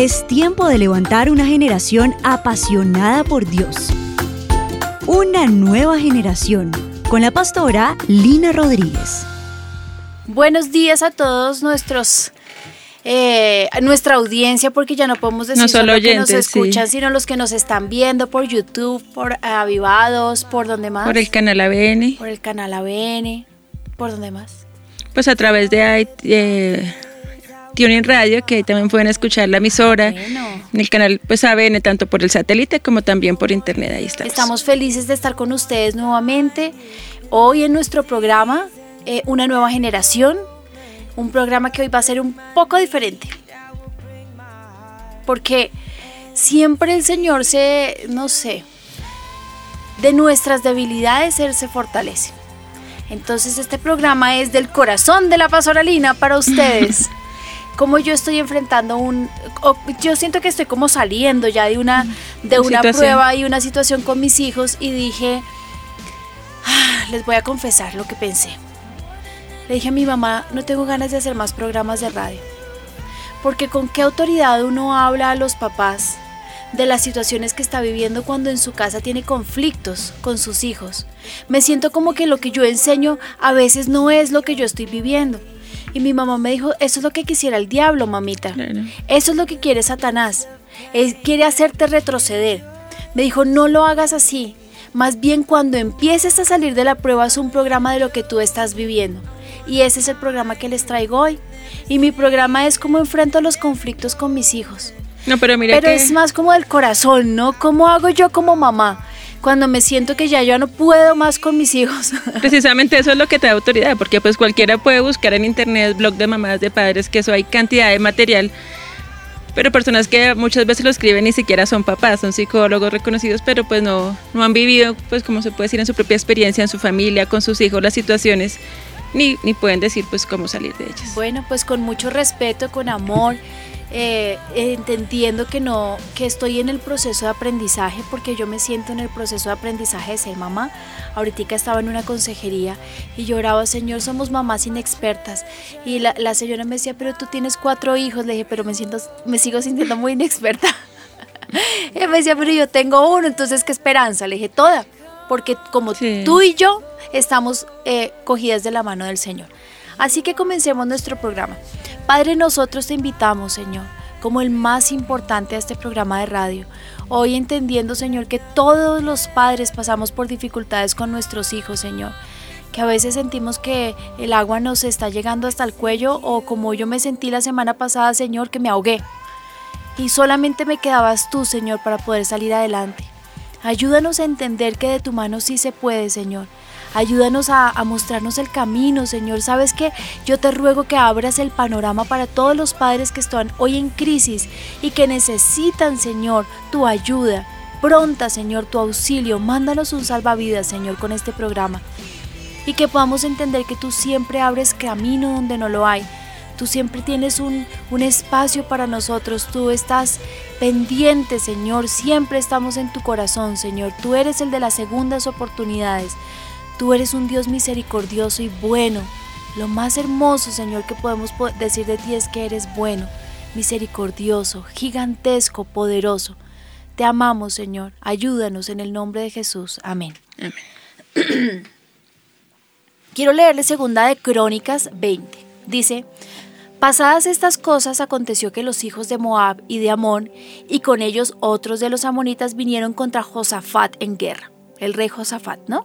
Es tiempo de levantar una generación apasionada por Dios. Una nueva generación con la pastora Lina Rodríguez. Buenos días a todos nuestros eh, nuestra audiencia, porque ya no podemos decir No solo solo que nos oyentes, escuchan, sí. sino los que nos están viendo por YouTube, por Avivados, por donde más, Por el canal ABN, por el canal ABN, por donde más. pues a través de eh, Tuning Radio, que ahí también pueden escuchar la emisora. Bueno. En el canal pues ABN, tanto por el satélite como también por internet, ahí estamos. Estamos felices de estar con ustedes nuevamente. Hoy en nuestro programa, eh, Una nueva generación, un programa que hoy va a ser un poco diferente. Porque siempre el Señor se, no sé, de nuestras debilidades Él se fortalece. Entonces este programa es del corazón de la pastoralina para ustedes. Como yo estoy enfrentando un, o- yo siento que estoy como saliendo ya de una, de una Situación. prueba y una situación con mis hijos y dije, "Ah, les voy a confesar lo que pensé. Le dije a mi mamá, no tengo ganas de hacer más programas de radio. Porque con qué autoridad uno habla a los papás de las situaciones que está viviendo cuando en su casa tiene conflictos con sus hijos. Me siento como que lo que yo enseño a veces no es lo que yo estoy viviendo. Y mi mamá me dijo, eso es lo que quisiera el diablo, mamita. Claro. Eso es lo que quiere Satanás. Él quiere hacerte retroceder. Me dijo, no lo hagas así. Más bien cuando empieces a salir de la prueba es un programa de lo que tú estás viviendo. Y ese es el programa que les traigo hoy. Y mi programa es cómo enfrento los conflictos con mis hijos. No, pero mira Pero que es más como del corazón, ¿no? ¿Cómo hago yo como mamá? Cuando me siento que ya yo no puedo más con mis hijos. precisamente eso es lo que te da autoridad, porque pues cualquiera puede buscar en internet blog de mamás, de padres, que eso hay cantidad de material. Pero personas que muchas veces lo escriben ni siquiera son papás, son psicólogos reconocidos, pero pues no, no han vivido, pues como se puede decir, en su propia experiencia, en su familia, con sus hijos, las situaciones, ni, ni pueden decir pues cómo salir de ellas. Bueno, pues con mucho respeto, con amor, eh, entendiendo que no, que estoy en el proceso de aprendizaje, porque yo me siento en el proceso de aprendizaje de ser mamá. Ahorita estaba en una consejería y lloraba, Señor, somos mamás inexpertas. Y la, la señora me decía, pero tú tienes cuatro hijos. Le dije, pero me siento, me sigo sintiendo muy inexperta. Ella me decía, pero yo tengo uno, entonces qué esperanza. Le dije, toda, porque como Sí. tú y yo estamos eh, cogidas de la mano del Señor. Así que comencemos nuestro programa. Padre, nosotros te invitamos, Señor, como el más importante a este programa de radio. Hoy entendiendo, Señor, que todos los padres pasamos por dificultades con nuestros hijos, Señor. Que a veces sentimos que el agua nos está llegando hasta el cuello o como yo me sentí la semana pasada, Señor, que me ahogué y solamente me quedabas tú, Señor, para poder salir adelante. Ayúdanos a entender que de tu mano sí se puede, Señor. Ayúdanos a, mostrarnos el camino, Señor. Sabes que yo te ruego que abras el panorama para todos los padres que están hoy en crisis y que necesitan, Señor, tu ayuda. Pronta, Señor, tu auxilio. Mándanos un salvavidas, Señor, con este programa. Y que podamos entender que tú siempre abres camino donde no lo hay. Tú siempre tienes un espacio para nosotros. Tú estás pendiente, Señor. Siempre estamos en tu corazón, Señor. Tú eres el de las segundas oportunidades. Tú eres un Dios misericordioso y bueno. Lo más hermoso, Señor, que podemos po- decir de ti es que eres bueno, misericordioso, gigantesco, poderoso. Te amamos, Señor. Ayúdanos en el nombre de Jesús. Amén. Quiero leerle segunda de Crónicas 20. Dice, Pasadas estas cosas aconteció que los hijos de Moab y de Amón y con ellos otros de los amonitas vinieron contra Josafat en guerra. El rey Josafat, ¿no?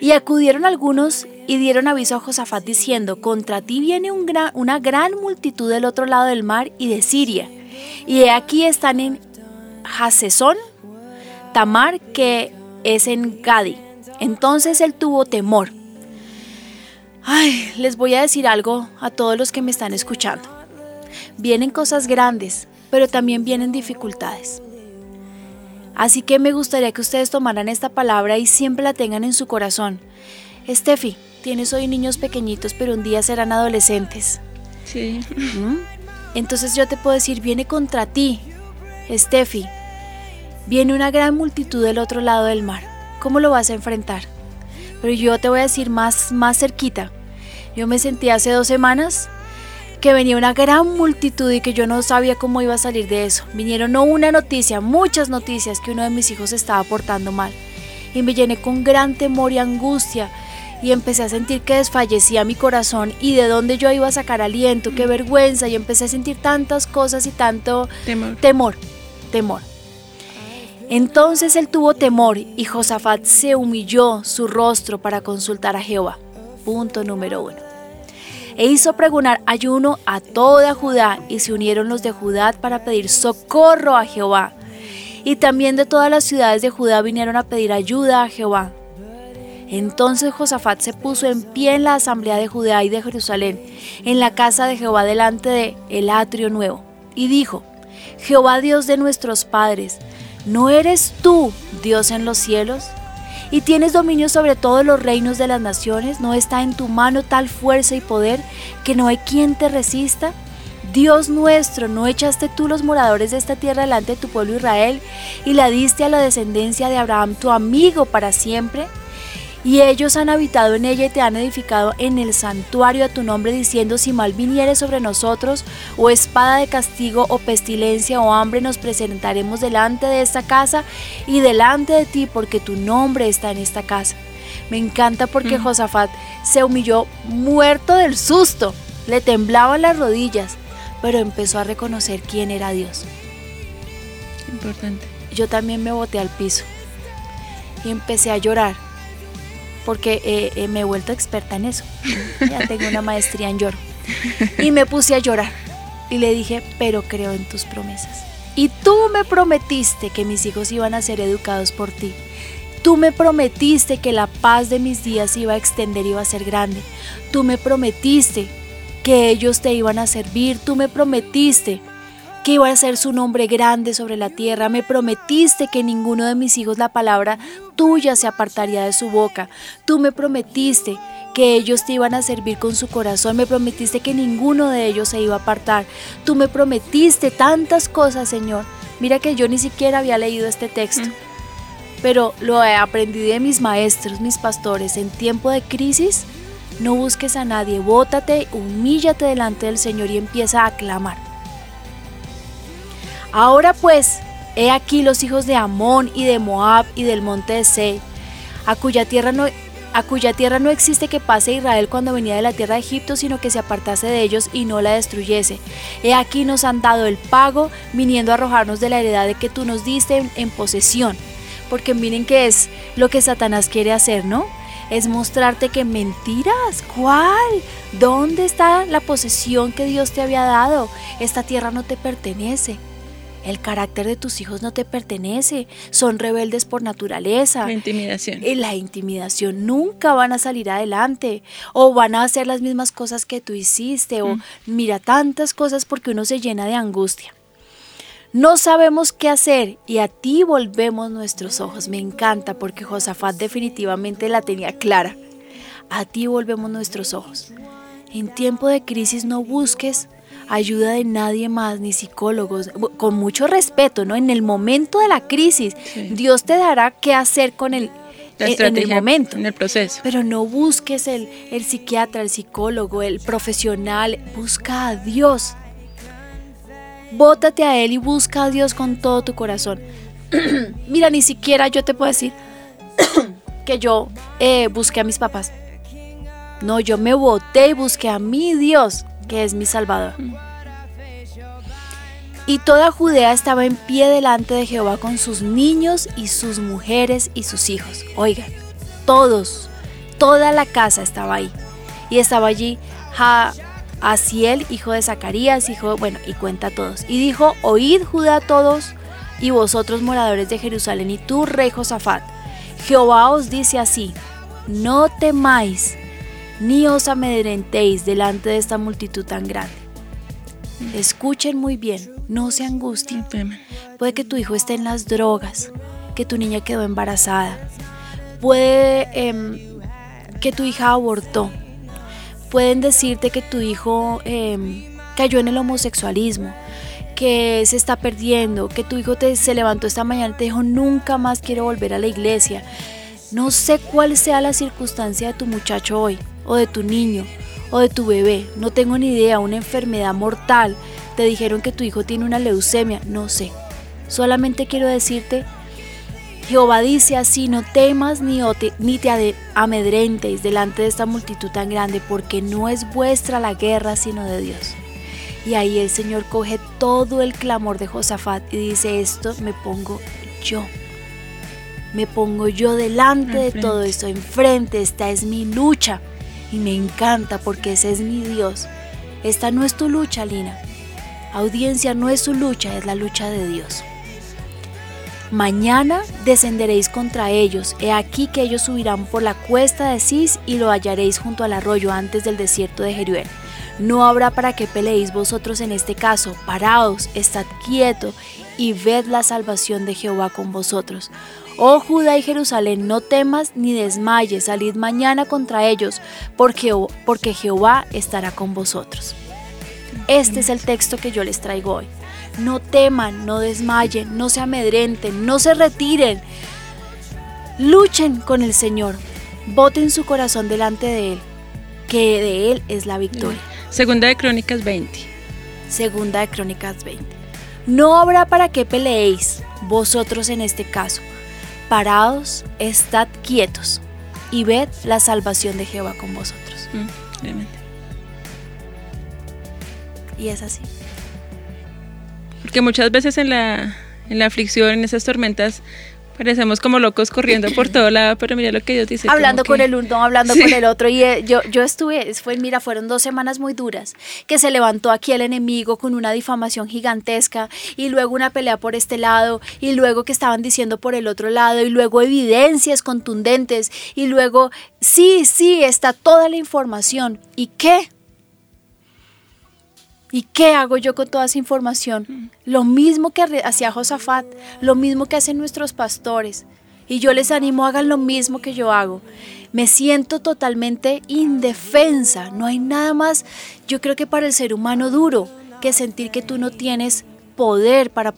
Y acudieron algunos y dieron aviso a Josafat diciendo, contra ti viene una gran multitud del otro lado del mar y de Siria. Y aquí están en Hasesón, Tamar, que es en Gadi. Entonces él tuvo temor. Ay, les voy a decir algo a todos los que me están escuchando. Vienen cosas grandes, pero también vienen dificultades. Así que me gustaría que ustedes tomaran esta palabra y siempre la tengan en su corazón. Steffi, tienes hoy niños pequeñitos, pero un día serán adolescentes. Sí. ¿Mm? Entonces yo te puedo decir, viene contra ti, Steffi. Viene una gran multitud del otro lado del mar. ¿Cómo lo vas a enfrentar? Pero yo te voy a decir más, más cerquita. Yo me sentí hace dos semanas que venía una gran multitud y que yo no sabía cómo iba a salir de eso. Vinieron no una noticia, muchas noticias que uno de mis hijos estaba portando mal. Y me llené con gran temor y angustia y empecé a sentir que desfallecía mi corazón y de dónde yo iba a sacar aliento, qué vergüenza y empecé a sentir tantas cosas y tanto Temor. temor, temor. Entonces él tuvo temor y Josafat se humilló su rostro para consultar a Jehová. Punto número uno. E hizo pregonar ayuno a toda Judá y se unieron los de Judá para pedir socorro a Jehová. Y también de todas las ciudades de Judá vinieron a pedir ayuda a Jehová. Entonces Josafat se puso en pie en la asamblea de Judá y de Jerusalén, en la casa de Jehová delante de el atrio nuevo, y dijo, Jehová Dios de nuestros padres, ¿no eres tú Dios en los cielos? ¿Y tienes dominio sobre todos los reinos de las naciones? ¿No está en tu mano tal fuerza y poder que no hay quien te resista? Dios nuestro, ¿no echaste tú los moradores de esta tierra delante de tu pueblo Israel y la diste a la descendencia de Abraham, tu amigo, para siempre? Y ellos han habitado en ella y te han edificado en el santuario a tu nombre, diciendo, si mal viniere sobre nosotros, o espada de castigo, o pestilencia, o hambre, nos presentaremos delante de esta casa y delante de ti, porque tu nombre está en esta casa. Me encanta porque Mm. Josafat se humilló muerto del susto, le temblaban las rodillas, pero empezó a reconocer quién era Dios. Importante. Yo también me boté al piso y empecé a llorar porque eh, eh, me he vuelto experta en eso. Ya tengo una maestría en lloro. Y me puse a llorar y le dije, pero creo en tus promesas. Y tú me prometiste que mis hijos iban a ser educados por ti. Tú me prometiste que la paz de mis días iba a extender iba a ser grande. Tú me prometiste que ellos te iban a servir. Tú me prometiste que iba a ser su nombre grande sobre la tierra. Me prometiste que ninguno de mis hijos la palabra tuya se apartaría de su boca. Tú me prometiste que ellos te iban a servir con su corazón. Me prometiste que ninguno de ellos se iba a apartar. Tú me prometiste tantas cosas, Señor. Mira que yo ni siquiera había leído este texto. Mm. Pero lo he aprendido de mis maestros, mis pastores. En tiempo de crisis, no busques a nadie. Bótate, humíllate delante del Señor y empieza a clamar. Ahora pues, he aquí los hijos de Amón y de Moab y del monte de Sei, a cuya tierra no a cuya tierra no existe que pase Israel cuando venía de la tierra de Egipto, sino que se apartase de ellos y no la destruyese. He aquí nos han dado el pago, viniendo a arrojarnos de la heredad de que tú nos diste en, en posesión. Porque miren que es lo que Satanás quiere hacer, ¿no? Es mostrarte que mentiras. ¿Cuál? ¿Dónde está la posesión que Dios te había dado? Esta tierra no te pertenece. El carácter de tus hijos no te pertenece. Son rebeldes por naturaleza. La intimidación. En la intimidación nunca van a salir adelante o van a hacer las mismas cosas que tú hiciste o Mm. mira tantas cosas porque uno se llena de angustia. No sabemos qué hacer y a ti volvemos nuestros ojos. Me encanta porque Josafat definitivamente la tenía clara. A ti volvemos nuestros ojos. En tiempo de crisis no busques ayuda de nadie más, ni psicólogos, con mucho respeto, ¿no? En el momento de la crisis, Sí. Dios te dará qué hacer con el, La en- el momento. En el proceso. Pero no busques el, el psiquiatra, el psicólogo, el profesional. Busca a Dios. Bótate a Él y busca a Dios con todo tu corazón. Mira, ni siquiera yo te puedo decir que yo eh, busqué a mis papás. No, yo me boté y busqué a mi Dios, que es mi Salvador. Y toda Judea estaba en pie delante de Jehová con sus niños y sus mujeres y sus hijos. Oigan, todos, toda la casa estaba ahí. Y estaba allí Ja- Asiel, hijo de Zacarías, hijo, bueno, y cuenta a todos. Y dijo, oíd Judá todos y vosotros moradores de Jerusalén y tú, rey Josafat. Jehová os dice así, no temáis, ni os amedrentéis delante de esta multitud tan grande. Escuchen muy bien, no se angustien. Puede que tu hijo esté en las drogas, que tu niña quedó embarazada, puede em, que tu hija abortó, pueden decirte que tu hijo em, cayó en el homosexualismo, que se está perdiendo, que tu hijo te, se levantó esta mañana y te dijo nunca más quiero volver a la iglesia. No sé cuál sea la circunstancia de tu muchacho hoy o de tu niño o de tu bebé, no tengo ni idea, una enfermedad mortal, te dijeron que tu hijo tiene una leucemia, no sé. Solamente quiero decirte, Jehová dice así, no temas ni, te, ni te amedrentes delante de esta multitud tan grande, porque no es vuestra la guerra, sino de Dios. Y ahí el Señor coge todo el clamor de Josafat y dice, esto me pongo yo. Me pongo yo delante de todo esto, enfrente, esta es mi lucha. Y me encanta porque ese es mi Dios. Esta no es tu lucha, Lina. Audiencia no es su lucha, es la lucha de Dios. Mañana descenderéis contra ellos. He aquí que ellos subirán por la cuesta de Cis y lo hallaréis junto al arroyo antes del desierto de Jeruel. No habrá para que peleéis vosotros en este caso. Paraos, estad quieto y ved la salvación de Jehová con vosotros. Oh Judá y Jerusalén, no temas ni desmayes, salid mañana contra ellos, porque, porque Jehová estará con vosotros. Este es el texto que yo les traigo hoy. No teman, no desmayen, no se amedrenten, no se retiren. Luchen con el Señor. Voten su corazón delante de Él, que de Él es la victoria. Segunda de Crónicas 20. Segunda de Crónicas 20. No habrá para qué peleéis vosotros en este caso. Parados, estad quietos y ved la salvación de Jehová con vosotros. Mm, y es así. Porque muchas veces en la, en la aflicción, en esas tormentas, parecemos como locos corriendo por todo lado, pero mira lo que Dios dice. Hablando con el uno, hablando con el otro. Y eh, yo, yo estuve, fue, mira, fueron dos semanas muy duras, que se levantó aquí el enemigo con una difamación gigantesca, y luego una pelea por este lado, y luego que estaban diciendo por el otro lado, y luego evidencias contundentes, y luego, sí, sí, está toda la información. ¿Y qué? ¿Y qué hago yo con toda esa información? Lo mismo que hacía Josafat, lo mismo que hacen nuestros pastores. Y yo les animo, hagan lo mismo que yo hago. Me siento totalmente indefensa. No hay nada más, yo creo que para el ser humano duro, que sentir que tú no tienes poder para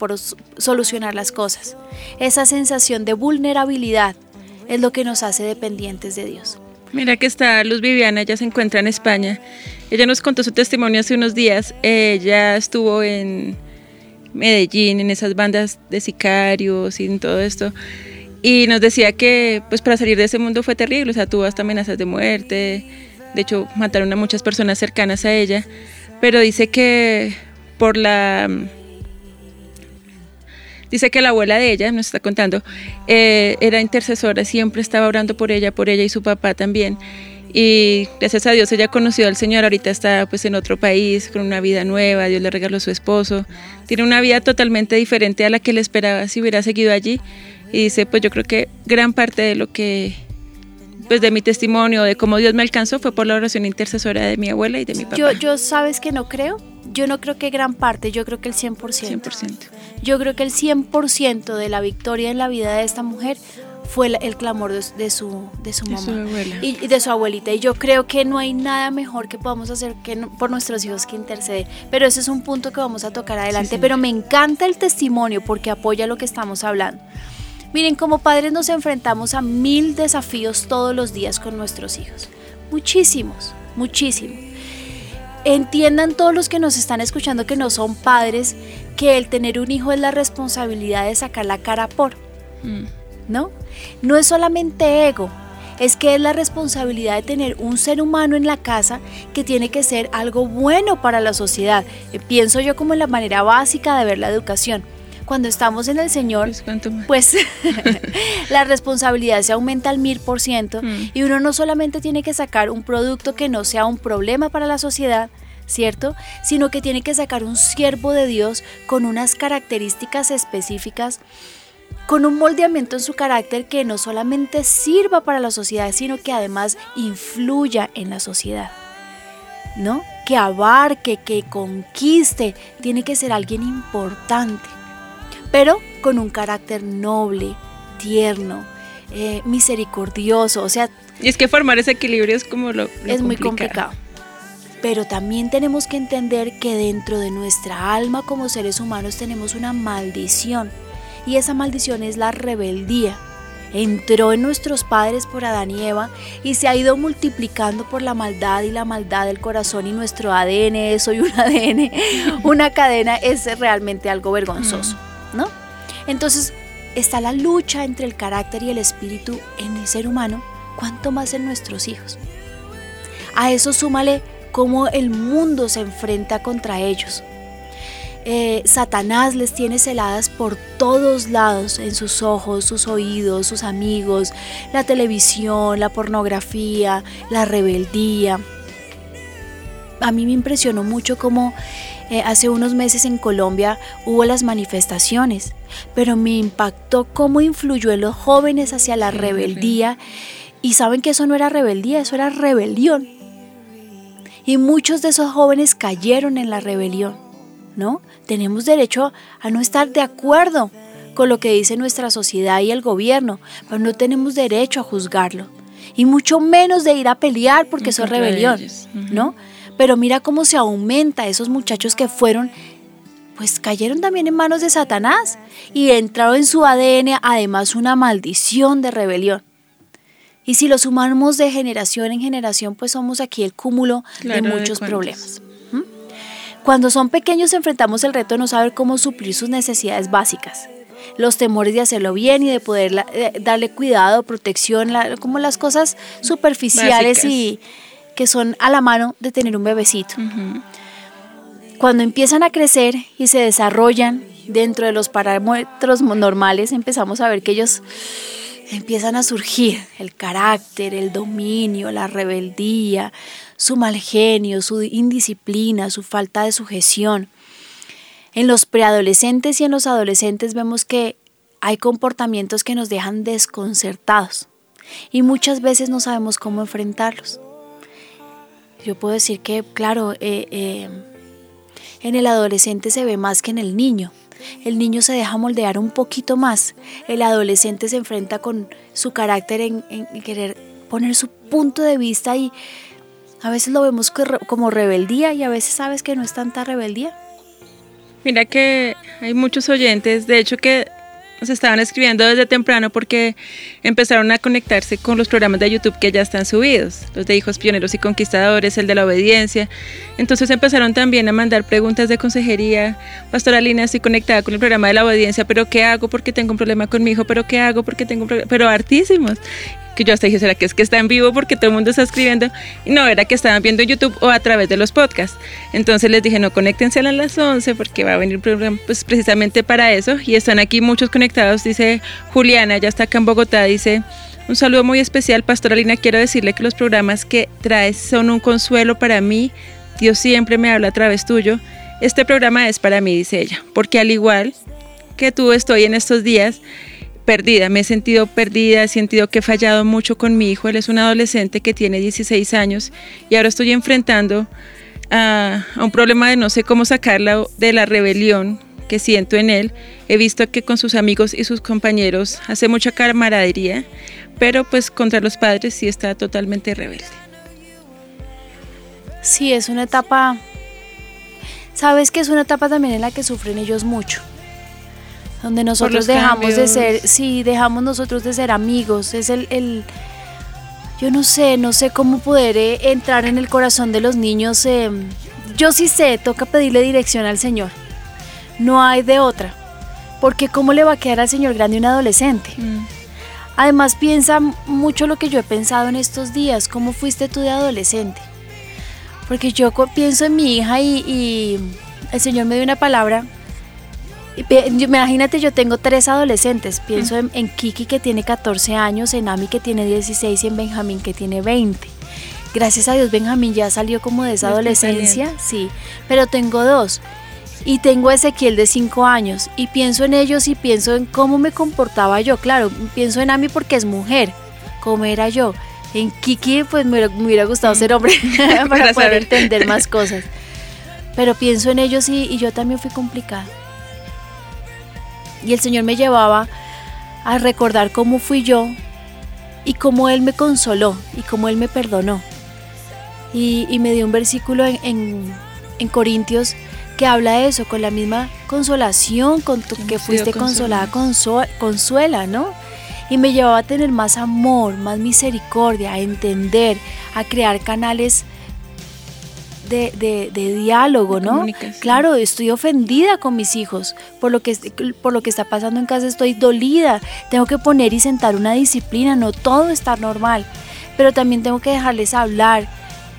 solucionar las cosas. Esa sensación de vulnerabilidad es lo que nos hace dependientes de Dios. Mira que está Luz Viviana, ella se encuentra en España. Ella nos contó su testimonio hace unos días. Ella estuvo en Medellín, en esas bandas de sicarios y en todo esto. Y nos decía que pues para salir de ese mundo fue terrible, o sea, tuvo hasta amenazas de muerte. De hecho, mataron a muchas personas cercanas a ella. Pero dice que por la Dice que la abuela de ella, nos está contando, eh, era intercesora, siempre estaba orando por ella, por ella y su papá también. Y gracias a Dios ella conoció al Señor, ahorita está pues en otro país, con una vida nueva, Dios le regaló a su esposo, tiene una vida totalmente diferente a la que le esperaba si hubiera seguido allí. Y dice, pues yo creo que gran parte de lo que pues de mi testimonio, de cómo Dios me alcanzó, fue por la oración intercesora de mi abuela y de mi papá. Yo, yo sabes que no creo, yo no creo que gran parte, yo creo que el 100%. 100%. Yo creo que el 100% de la victoria en la vida de esta mujer fue el, clamor de, su, de su mamá y, de su abuelita. Y yo creo que no hay nada mejor que podamos hacer que por nuestros hijos que interceder. Pero ese es un punto que vamos a tocar adelante. Pero me encanta el testimonio porque apoya lo que estamos hablando. Miren, como padres nos enfrentamos a mil desafíos todos los días con nuestros hijos. Muchísimos, muchísimos. Entiendan todos los que nos están escuchando que no son padres que el tener un hijo es la responsabilidad de sacar la cara por. Mm. ¿No? No es solamente ego, es que es la responsabilidad de tener un ser humano en la casa que tiene que ser algo bueno para la sociedad. Eh, pienso yo como en la manera básica de ver la educación cuando estamos en el Señor, pues, la responsabilidad se aumenta al mil por ciento mm. y uno no solamente tiene que sacar un producto que no sea un problema para la sociedad, ¿cierto? Sino que tiene que sacar un siervo de Dios con unas características específicas con un moldeamiento en su carácter que no solamente sirva para la sociedad, sino que además influya en la sociedad. ¿No? Que abarque, que conquiste, tiene que ser alguien importante pero con un carácter noble, tierno, eh, misericordioso, o sea... Y es que formar ese equilibrio es como lo... es muy complicado. Pero también tenemos que entender que dentro de nuestra alma como seres humanos tenemos una maldición. Y esa maldición es la rebeldía. entró en nuestros padres por Adán y Eva y se ha ido multiplicando por la maldad y la maldad del corazón y nuestro ADN, soy un ADN, una cadena, es realmente algo vergonzoso, ¿no? Entonces, está la lucha entre el carácter y el espíritu en el ser humano, cuanto más en nuestros hijos. A eso súmale cómo el mundo se enfrenta contra ellos. Eh, Satanás les tiene celadas por todos lados, en sus ojos, sus oídos, sus amigos, la televisión, la pornografía, la rebeldía. A mí me impresionó mucho cómo eh, hace unos meses en Colombia hubo las manifestaciones, pero me impactó cómo influyó en los jóvenes hacia la rebeldía. Y saben que eso no era rebeldía, eso era rebelión. Y muchos de esos jóvenes cayeron en la rebelión, ¿no? Tenemos derecho a no estar de acuerdo con lo que dice nuestra sociedad y el gobierno, pero no tenemos derecho a juzgarlo. Y mucho menos de ir a pelear porque eso es rebelión, ¿no? Pero mira cómo se aumenta esos muchachos que fueron, pues cayeron también en manos de Satanás y entraron en su ADN además una maldición de rebelión. Y si lo sumamos de generación en generación, pues somos aquí el cúmulo de muchos problemas. Cuando son pequeños enfrentamos el reto de no saber cómo suplir sus necesidades básicas, los temores de hacerlo bien y de poder eh, darle cuidado, protección, como las cosas superficiales y que son a la mano de tener un bebecito. Cuando empiezan a crecer y se desarrollan dentro de los parámetros normales, empezamos a ver que ellos empiezan a surgir el carácter, el dominio, la rebeldía, su mal genio, su indisciplina, su falta de sujeción. En los preadolescentes y en los adolescentes vemos que hay comportamientos que nos dejan desconcertados y muchas veces no sabemos cómo enfrentarlos. Yo puedo decir que, claro, eh, eh, en el adolescente se ve más que en el niño. El niño se deja moldear un poquito más. El adolescente se enfrenta con su carácter en, querer poner su punto de vista y a veces lo vemos como rebeldía y a veces sabes que no es tanta rebeldía. Mira que hay muchos oyentes, de hecho que nos estaban escribiendo desde temprano porque empezaron a conectarse con los programas de YouTube que ya están subidos, los de Hijos Pioneros y Conquistadores, el de la obediencia. Entonces empezaron también a mandar preguntas de consejería. Pastora Lina, estoy conectada con el programa de la obediencia, pero ¿qué hago porque tengo un problema con mi hijo? ¿Pero qué hago porque tengo un problema? Pero hartísimos que yo hasta dije, ¿será que es que está en vivo porque todo el mundo está escribiendo? No, era que estaban viendo en YouTube o a través de los podcasts. Entonces les dije, no, conéctense a las 11 porque va a venir pues, precisamente para eso. Y están aquí muchos conectados, dice Juliana, ya está acá en Bogotá, dice... Un saludo muy especial, Pastora Lina. Quiero decirle que los programas que traes son un consuelo para mí. Dios siempre me habla a través tuyo. Este programa es para mí, dice ella, porque al igual que tú estoy en estos días perdida, me he sentido perdida, he sentido que he fallado mucho con mi hijo, él es un adolescente que tiene 16 años y ahora estoy enfrentando a, un problema de no sé cómo sacarla de la rebelión que siento en él. He visto que con sus amigos y sus compañeros hace mucha camaradería, pero pues contra los padres sí está totalmente rebelde. Sí, es una etapa, sabes que es una etapa también en la que sufren ellos mucho donde nosotros dejamos de ser, sí, dejamos nosotros de ser amigos, es el, el yo no sé, no sé cómo poder eh, entrar en el corazón de los niños, eh, yo sí sé, toca pedirle dirección al Señor, no hay de otra, porque cómo le va a quedar al Señor grande un adolescente. Mm. Además piensa mucho lo que yo he pensado en estos días, cómo fuiste tú de adolescente, porque yo pienso en mi hija y, y el Señor me dio una palabra Imagínate, yo tengo tres adolescentes. Pienso en, Kiki que tiene 14 años, en Ami que tiene 16 y en Benjamín que tiene 20. Gracias a Dios Benjamín ya salió como de esa adolescencia, sí, pero tengo dos. Y tengo a Ezequiel de 5 años y pienso en ellos y pienso en cómo me comportaba yo. Claro, pienso en Ami porque es mujer, como era yo. En Kiki pues me, hubiera gustado ser hombre para, poder entender más cosas. Pero pienso en ellos y, y yo también fui complicada. Y el Señor me llevaba a recordar cómo fui yo y cómo Él me consoló y cómo Él me perdonó. Y, me dio un versículo en, Corintios que habla de eso, con la misma consolación con tu, que fuiste consolada, consuela, ¿no? y me llevaba a tener más amor, más misericordia, a entender, a crear canales de, diálogo, ¿no? Claro, estoy ofendida con mis hijos por lo, que, por lo que está pasando en casa, estoy dolida, tengo que poner y sentar una disciplina, no todo está normal, pero también tengo que dejarles hablar.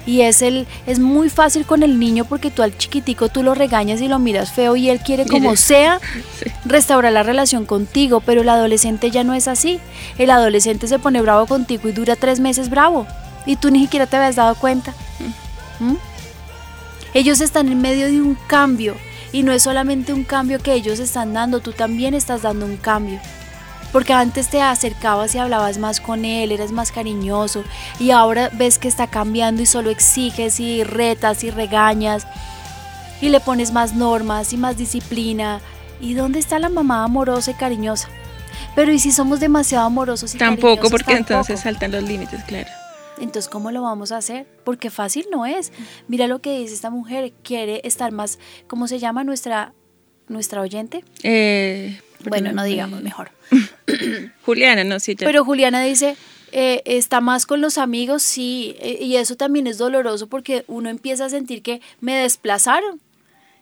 Y es, el, es muy fácil con el niño porque tú al chiquitico tú lo regañas y lo miras feo y él quiere como sea restaurar la relación contigo, pero el adolescente ya no es así. El adolescente se pone bravo contigo y dura tres meses bravo y tú ni siquiera te habías dado cuenta. ¿Mm? Ellos están en medio de un cambio y no es solamente un cambio que ellos están dando, tú también estás dando un cambio. Porque antes te acercabas y hablabas más con él, eras más cariñoso y ahora ves que está cambiando y solo exiges y retas y regañas y le pones más normas y más disciplina. ¿Y dónde está la mamá amorosa y cariñosa? Pero ¿y si somos demasiado amorosos y Tampoco, porque entonces saltan los límites, claro. Entonces, ¿cómo lo vamos a hacer? Porque fácil no es. Mira lo que dice esta mujer, quiere estar más, ¿cómo se llama nuestra, nuestra oyente? Eh, bueno, no digamos mejor. Juliana, no, sí. Pero Juliana dice, eh, está más con los amigos, sí, eh, y eso también es doloroso porque uno empieza a sentir que me desplazaron.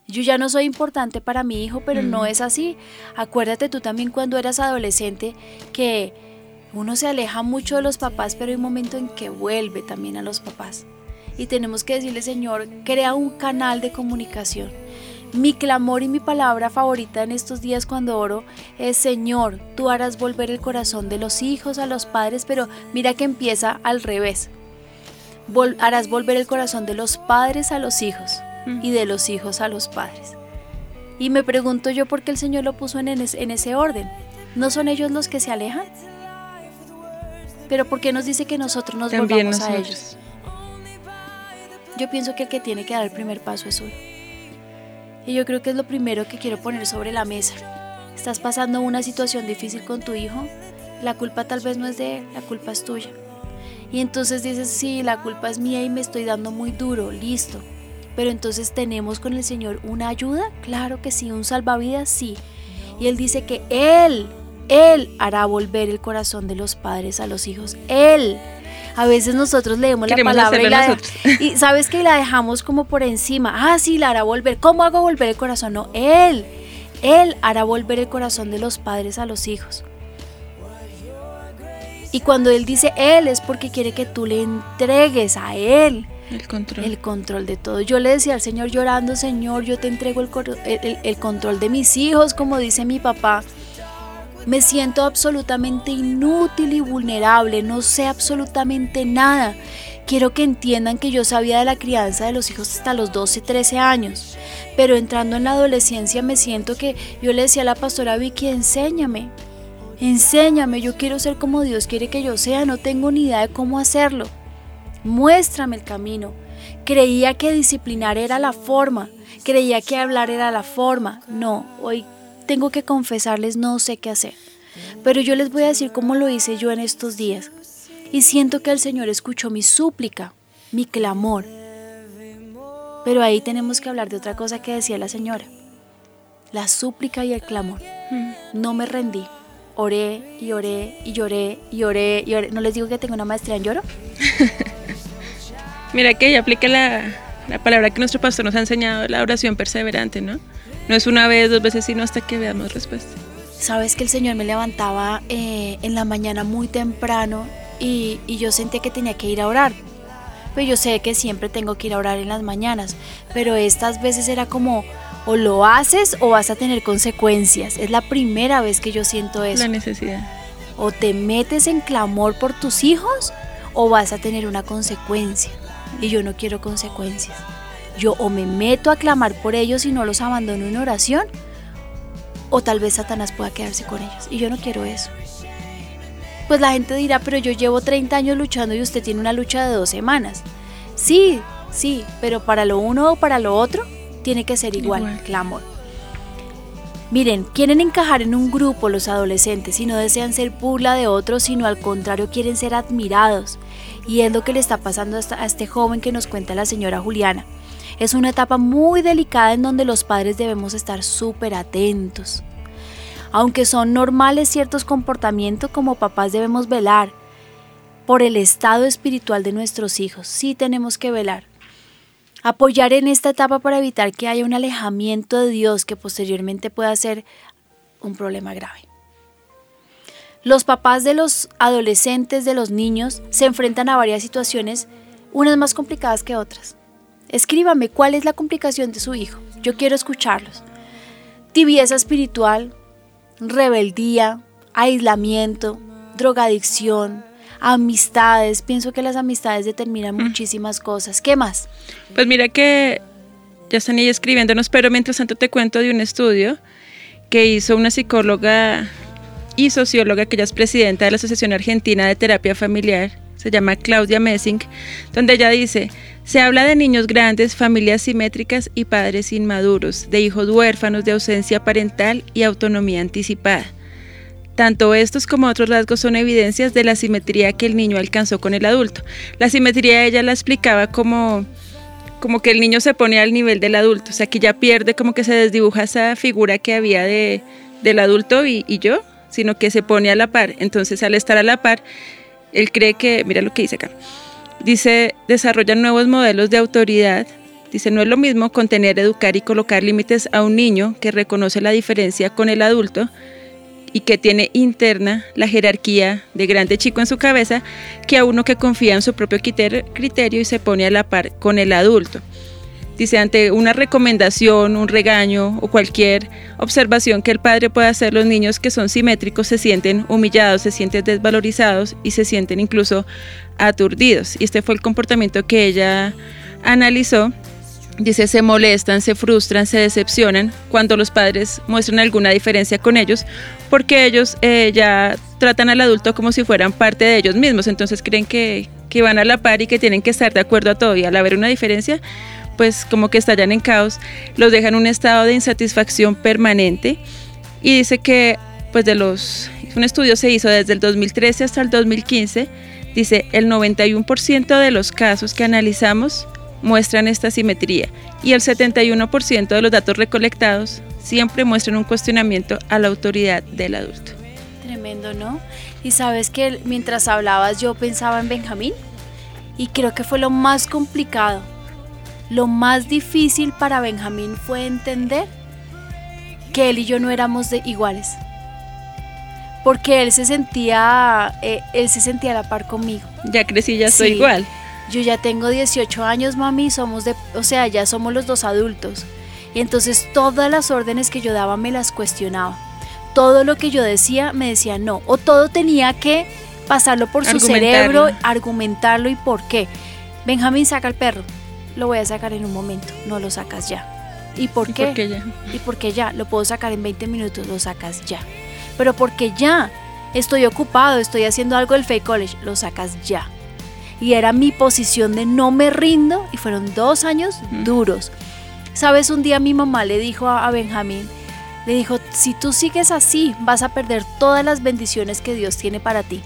Yo ya no soy importante para mi hijo, pero no es así. Acuérdate tú también cuando eras adolescente que uno se aleja mucho de los papás, pero hay un momento en que vuelve también a los papás. Y tenemos que decirle, Señor, crea un canal de comunicación. Mi clamor y mi palabra favorita en estos días cuando oro es, Señor, tú harás volver el corazón de los hijos a los padres, pero mira que empieza al revés. harás volver el corazón de los padres a los hijos y de los hijos a los padres. Y me pregunto yo por qué el Señor lo puso en, en ese orden. ¿No son ellos los que se alejan? Pero ¿por qué nos dice que nosotros nos volvamos a ellos? Yo pienso que el que tiene que dar el primer paso es uno. Y yo creo que es lo primero que quiero poner sobre la mesa. Estás pasando una situación difícil con tu hijo, la culpa tal vez no es de él, la culpa es tuya. Y entonces dices, sí, la culpa es mía y me estoy dando muy duro, listo. Pero entonces tenemos con el Señor una ayuda, claro que sí, un salvavidas, sí. Y Él dice que Él él hará volver el corazón de los padres a los hijos. Él. A veces nosotros leemos la palabra y, la y sabes que la dejamos como por encima. Ah, sí, la hará volver. ¿Cómo hago volver el corazón? No, Él. Él hará volver el corazón de los padres a los hijos. Y cuando Él dice Él es porque quiere que tú le entregues a Él el control. El control de todo. Yo le decía al Señor llorando, Señor, yo te entrego el, el control de mis hijos, como dice mi papá. Me siento absolutamente inútil y vulnerable, no sé absolutamente nada. Quiero que entiendan que yo sabía de la crianza de los hijos hasta los 12, 13 años, pero entrando en la adolescencia me siento que yo le decía a la pastora Vicky, enséñame, enséñame, yo quiero ser como Dios quiere que yo sea, no tengo ni idea de cómo hacerlo. Muéstrame el camino. Creía que disciplinar era la forma, creía que hablar era la forma. No, hoy tengo que confesarles no sé qué hacer. Pero yo les voy a decir cómo lo hice yo en estos días. Y siento que el Señor escuchó mi súplica, mi clamor. Pero ahí tenemos que hablar de otra cosa que decía la señora. La súplica y el clamor. No me rendí. Oré y oré y lloré y oré y oré. ¿No les digo que tengo una maestría en lloro? Mira que ella aplica la, la palabra que nuestro pastor nos ha enseñado, la oración perseverante, ¿no? No es una vez, dos veces, sino hasta que veamos respuesta. Sabes que el Señor me levantaba eh, en la mañana muy temprano y, yo sentía que tenía que ir a orar. Pues yo sé que siempre tengo que ir a orar en las mañanas, pero estas veces era como o lo haces o vas a tener consecuencias. Es la primera vez que yo siento eso. La necesidad. O te metes en clamor por tus hijos o vas a tener una consecuencia. Y yo no quiero consecuencias yo o me meto a clamar por ellos y no los abandono en oración, o tal vez Satanás pueda quedarse con ellos. Y yo no quiero eso. Pues la gente dirá, pero yo llevo 30 años luchando y usted tiene una lucha de dos semanas. Sí, sí, pero para lo uno o para lo otro tiene que ser igual, clamor. Miren, quieren encajar en un grupo los adolescentes y no desean ser burla de otros, sino al contrario quieren ser admirados. Y es lo que le está pasando a este joven que nos cuenta la señora Juliana. Es una etapa muy delicada en donde los padres debemos estar súper atentos. Aunque son normales ciertos comportamientos, como papás debemos velar por el estado espiritual de nuestros hijos. Sí tenemos que velar. Apoyar en esta etapa para evitar que haya un alejamiento de Dios que posteriormente pueda ser un problema grave. Los papás de los adolescentes, de los niños, se enfrentan a varias situaciones, unas más complicadas que otras. Escríbame cuál es la complicación de su hijo. Yo quiero escucharlos. Tibieza espiritual, rebeldía, aislamiento, drogadicción, amistades. Pienso que las amistades determinan mm. muchísimas cosas. ¿Qué más? Pues mira que ya están ahí escribiéndonos, pero mientras tanto te cuento de un estudio que hizo una psicóloga y socióloga que ella es presidenta de la Asociación Argentina de Terapia Familiar, se llama Claudia Messing, donde ella dice, se habla de niños grandes, familias simétricas y padres inmaduros, de hijos huérfanos, de ausencia parental y autonomía anticipada. Tanto estos como otros rasgos son evidencias de la simetría que el niño alcanzó con el adulto. La simetría ella la explicaba como como que el niño se pone al nivel del adulto, o sea que ya pierde, como que se desdibuja esa figura que había de, del adulto y, y yo, sino que se pone a la par. Entonces, al estar a la par, él cree que, mira lo que dice acá, dice, desarrollan nuevos modelos de autoridad. Dice, no es lo mismo contener, educar y colocar límites a un niño que reconoce la diferencia con el adulto y que tiene interna la jerarquía de grande chico en su cabeza que a uno que confía en su propio criterio y se pone a la par con el adulto. Dice, ante una recomendación, un regaño o cualquier observación que el padre pueda hacer, los niños que son simétricos se sienten humillados, se sienten desvalorizados y se sienten incluso aturdidos. Y este fue el comportamiento que ella analizó. Dice, se molestan, se frustran, se decepcionan cuando los padres muestran alguna diferencia con ellos, porque ellos eh, ya tratan al adulto como si fueran parte de ellos mismos, entonces creen que, que van a la par y que tienen que estar de acuerdo a todo, y al haber una diferencia, pues como que estallan en caos, los dejan en un estado de insatisfacción permanente y dice que pues de los un estudio se hizo desde el 2013 hasta el 2015, dice el 91% de los casos que analizamos muestran esta simetría y el 71% de los datos recolectados siempre muestran un cuestionamiento a la autoridad del adulto. Tremendo, ¿no? Y sabes que mientras hablabas yo pensaba en Benjamín y creo que fue lo más complicado lo más difícil para Benjamín fue entender que él y yo no éramos de iguales. Porque él se sentía, eh, él se sentía a la par conmigo. Ya crecí, ya soy igual. Yo ya tengo 18 años, mami, somos de, o sea, ya somos los dos adultos. Y entonces todas las órdenes que yo daba me las cuestionaba. Todo lo que yo decía me decía no. O todo tenía que pasarlo por su cerebro, argumentarlo y por qué. Benjamín saca el perro lo voy a sacar en un momento, no lo sacas ya. ¿Y por qué? ¿Y ya? ¿Y porque ya? Lo puedo sacar en 20 minutos, lo sacas ya. Pero porque ya estoy ocupado, estoy haciendo algo del Fake College, lo sacas ya. Y era mi posición de no me rindo y fueron dos años duros. Sabes, un día mi mamá le dijo a Benjamín, le dijo, si tú sigues así, vas a perder todas las bendiciones que Dios tiene para ti.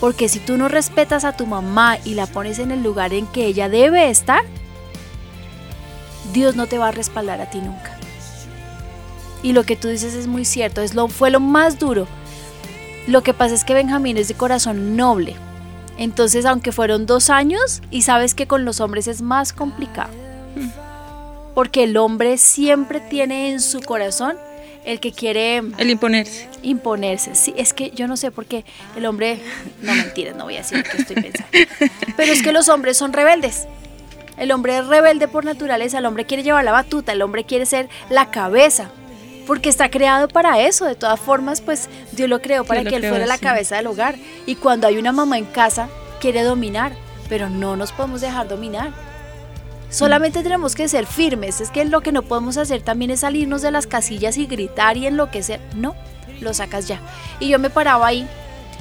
Porque si tú no respetas a tu mamá y la pones en el lugar en que ella debe estar, Dios no te va a respaldar a ti nunca. Y lo que tú dices es muy cierto, es lo, fue lo más duro. Lo que pasa es que Benjamín es de corazón noble. Entonces, aunque fueron dos años, y sabes que con los hombres es más complicado. Porque el hombre siempre tiene en su corazón el que quiere... El imponerse. Imponerse, sí, es que yo no sé por qué el hombre... No mentiras, no voy a decir lo que estoy pensando. Pero es que los hombres son rebeldes. El hombre es rebelde por naturaleza, el hombre quiere llevar la batuta, el hombre quiere ser la cabeza, porque está creado para eso. De todas formas, pues Dios lo creó para que él fuera la cabeza del hogar. Y cuando hay una mamá en casa, quiere dominar, pero no nos podemos dejar dominar. Solamente tenemos que ser firmes. Es que lo que no podemos hacer también es salirnos de las casillas y gritar y enloquecer. No, lo sacas ya. Y yo me paraba ahí.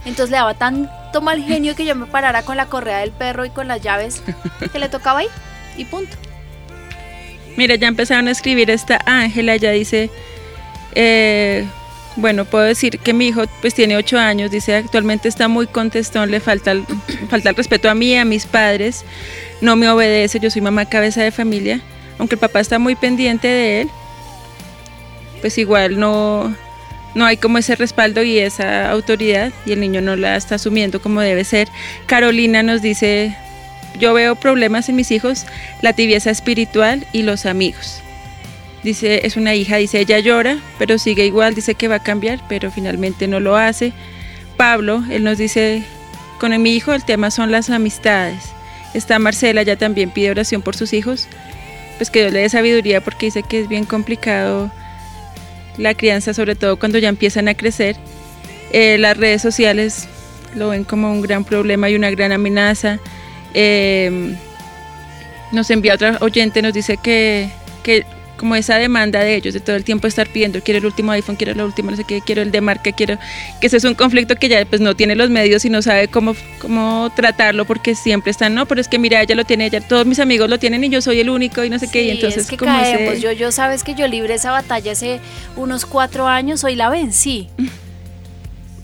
Entonces le daba tanto mal genio que yo me parara con la correa del perro y con las llaves que le tocaba ahí. Y punto. Mira, ya empezaron a escribir esta Ángela. Ya dice. Eh, bueno, puedo decir que mi hijo pues tiene ocho años, dice actualmente está muy contestón, le falta falta el respeto a mí, a mis padres, no me obedece, yo soy mamá cabeza de familia, aunque el papá está muy pendiente de él, pues igual no, no hay como ese respaldo y esa autoridad y el niño no la está asumiendo como debe ser. Carolina nos dice, yo veo problemas en mis hijos, la tibieza espiritual y los amigos. Dice, es una hija, dice, ella llora, pero sigue igual, dice que va a cambiar, pero finalmente no lo hace. Pablo, él nos dice, con mi hijo el tema son las amistades. Está Marcela, ya también pide oración por sus hijos, pues que Dios le dé sabiduría porque dice que es bien complicado la crianza, sobre todo cuando ya empiezan a crecer. Eh, las redes sociales lo ven como un gran problema y una gran amenaza. Eh, nos envía otra oyente, nos dice que como esa demanda de ellos de todo el tiempo estar pidiendo, quiero el último iPhone, quiero el último, no sé qué, quiero el de marca, quiero, que ese es un conflicto que ya pues no tiene los medios y no sabe cómo, cómo tratarlo porque siempre están, no, pero es que mira, ella lo tiene, ella, todos mis amigos lo tienen y yo soy el único y no sé qué, y entonces es que como caemos. yo, yo sabes que yo libré esa batalla hace unos cuatro años, hoy la vencí.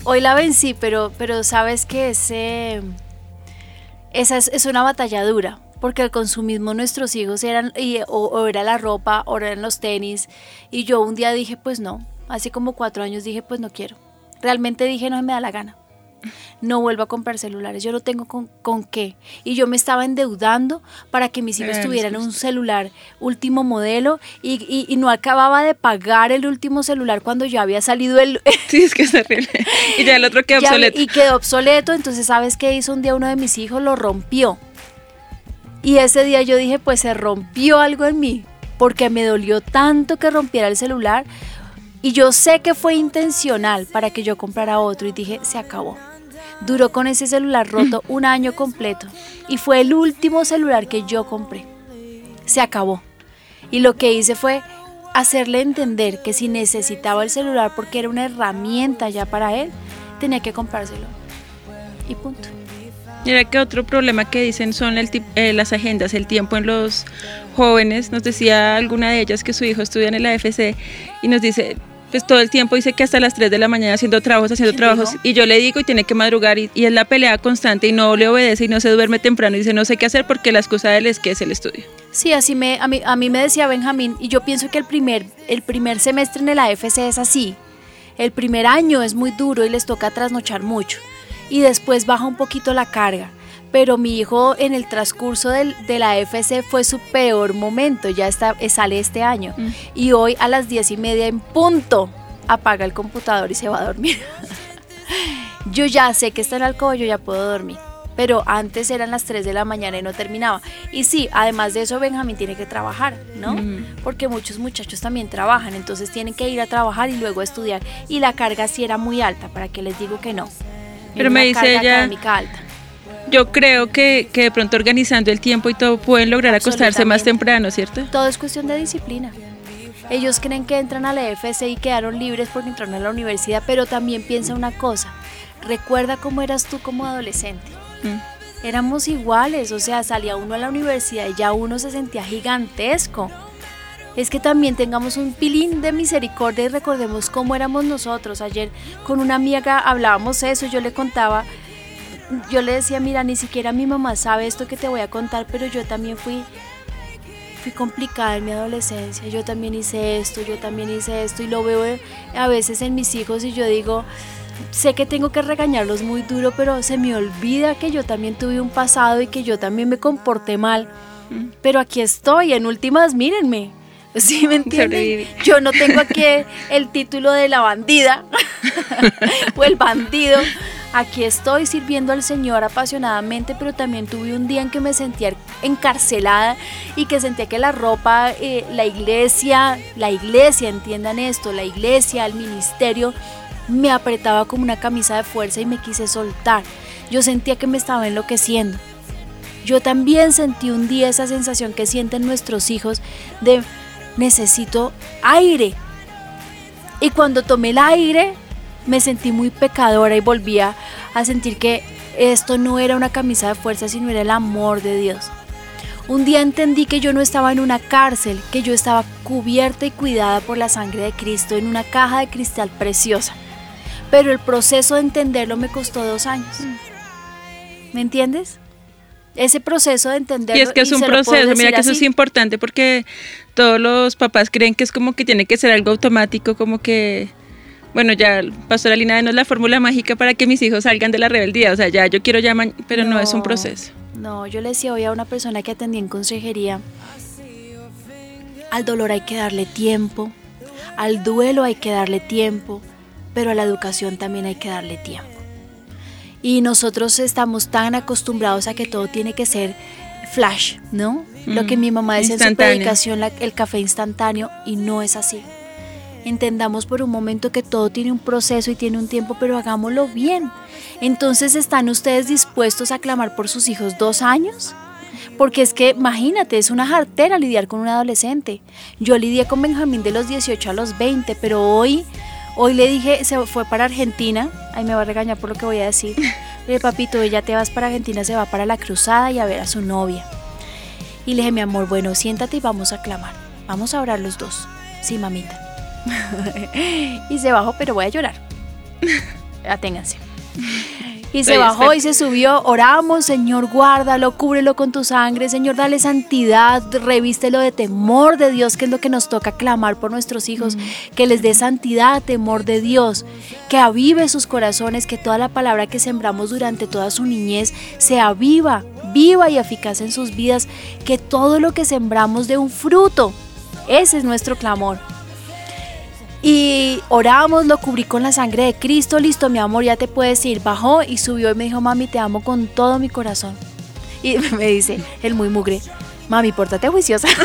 Hoy la vencí, pero, pero sabes que ese, esa es, es una batalla dura porque el consumismo nuestros hijos eran o, era la ropa o eran los tenis y yo un día dije pues no, hace como cuatro años dije pues no quiero, realmente dije no me da la gana, no vuelvo a comprar celulares, yo no tengo con, con qué y yo me estaba endeudando para que mis hijos tuvieran un celular último modelo y, y, no acababa de pagar el último celular cuando ya había salido el... Sí, es que es terrible. Y ya el otro quedó obsoleto. Y quedó obsoleto, entonces ¿sabes qué hizo un día uno de mis hijos? Lo rompió y ese día yo dije, pues se rompió algo en mí, porque me dolió tanto que rompiera el celular. Y yo sé que fue intencional para que yo comprara otro y dije, se acabó. Duró con ese celular roto un año completo y fue el último celular que yo compré. Se acabó. Y lo que hice fue hacerle entender que si necesitaba el celular porque era una herramienta ya para él, tenía que comprárselo. Y punto. Mira que otro problema que dicen son el eh, las agendas, el tiempo en los jóvenes. Nos decía alguna de ellas que su hijo estudia en el AFC y nos dice, pues todo el tiempo dice que hasta las 3 de la mañana haciendo trabajos, haciendo trabajos. Y yo le digo y tiene que madrugar y, es la pelea constante y no le obedece y no se duerme temprano y dice no sé qué hacer porque la excusa de él es que es el estudio. Sí, así me, a, mí, a mí me decía Benjamín y yo pienso que el primer, el primer semestre en el AFC es así. El primer año es muy duro y les toca trasnochar mucho y después baja un poquito la carga. Pero mi hijo en el transcurso del, de la FC fue su peor momento, ya está, eh, sale este año. Mm. Y hoy a las diez y media en punto apaga el computador y se va a dormir. yo ya sé que está en el yo ya puedo dormir. Pero antes eran las 3 de la mañana y no terminaba. Y sí, además de eso, Benjamín tiene que trabajar, ¿no? Mm. Porque muchos muchachos también trabajan, entonces tienen que ir a trabajar y luego estudiar. Y la carga sí era muy alta, para que les digo que no. Pero me dice ella, yo creo que, que, de pronto organizando el tiempo y todo pueden lograr acostarse más temprano, ¿cierto? Todo es cuestión de disciplina. Ellos creen que entran a la EFC y quedaron libres porque entraron a la universidad, pero también piensa una cosa, recuerda cómo eras tú como adolescente. Mm. Éramos iguales, o sea, salía uno a la universidad y ya uno se sentía gigantesco es que también tengamos un pilín de misericordia y recordemos cómo éramos nosotros. Ayer con una amiga hablábamos eso, yo le contaba, yo le decía, mira, ni siquiera mi mamá sabe esto que te voy a contar, pero yo también fui, fui complicada en mi adolescencia, yo también hice esto, yo también hice esto y lo veo a veces en mis hijos y yo digo, sé que tengo que regañarlos muy duro, pero se me olvida que yo también tuve un pasado y que yo también me comporté mal. Mm. Pero aquí estoy, en últimas, mírenme, ¿Sí me entiendes? Yo no tengo aquí el título de la bandida o el bandido. Aquí estoy sirviendo al Señor apasionadamente, pero también tuve un día en que me sentía encarcelada y que sentía que la ropa, eh, la iglesia, la iglesia, entiendan esto, la iglesia, el ministerio, me apretaba como una camisa de fuerza y me quise soltar. Yo sentía que me estaba enloqueciendo. Yo también sentí un día esa sensación que sienten nuestros hijos de necesito aire. Y cuando tomé el aire, me sentí muy pecadora y volvía a sentir que esto no era una camisa de fuerza, sino era el amor de Dios. Un día entendí que yo no estaba en una cárcel, que yo estaba cubierta y cuidada por la sangre de Cristo en una caja de cristal preciosa. Pero el proceso de entenderlo me costó dos años. ¿Me entiendes? Ese proceso de entender. Y es que es un proceso, mira que eso es importante porque todos los papás creen que es como que tiene que ser algo automático, como que bueno, ya Pastora Lina no es la fórmula mágica para que mis hijos salgan de la rebeldía, o sea, ya yo quiero ya, pero no, es un proceso. No, yo le decía hoy a una persona que atendía en consejería, al dolor hay que darle tiempo, al duelo hay que darle tiempo, pero a la educación también hay que darle tiempo. Y nosotros estamos tan acostumbrados a que todo tiene que ser flash, ¿no? Lo que mi mamá decía en su predicación, el café instantáneo, y no es así. Entendamos por un momento que todo tiene un proceso y tiene un tiempo, pero hagámoslo bien. Entonces, ¿están ustedes dispuestos a clamar por sus hijos dos años? Porque es que, imagínate, es una jartera lidiar con un adolescente. Yo lidié con Benjamín de los 18 a los 20, pero hoy, hoy le dije, se fue para Argentina. Ahí me va a regañar por lo que voy a decir. Le papito, ella te vas para Argentina, se va para la cruzada y a ver a su novia. Y le dije, mi amor, bueno, siéntate y vamos a clamar. Vamos a orar los dos. Sí, mamita. y se bajó, pero voy a llorar. Aténganse. Y se bajó y se subió. Oramos, Señor, guárdalo, cúbrelo con tu sangre. Señor, dale santidad, revístelo de temor de Dios, que es lo que nos toca clamar por nuestros hijos. Que les dé santidad, temor de Dios. Que avive sus corazones, que toda la palabra que sembramos durante toda su niñez sea viva, viva y eficaz en sus vidas. Que todo lo que sembramos dé un fruto. Ese es nuestro clamor. Y oramos, lo cubrí con la sangre de Cristo, listo, mi amor, ya te puedes ir. Bajó y subió y me dijo, mami, te amo con todo mi corazón. Y me dice, el muy mugre, mami, pórtate juiciosa.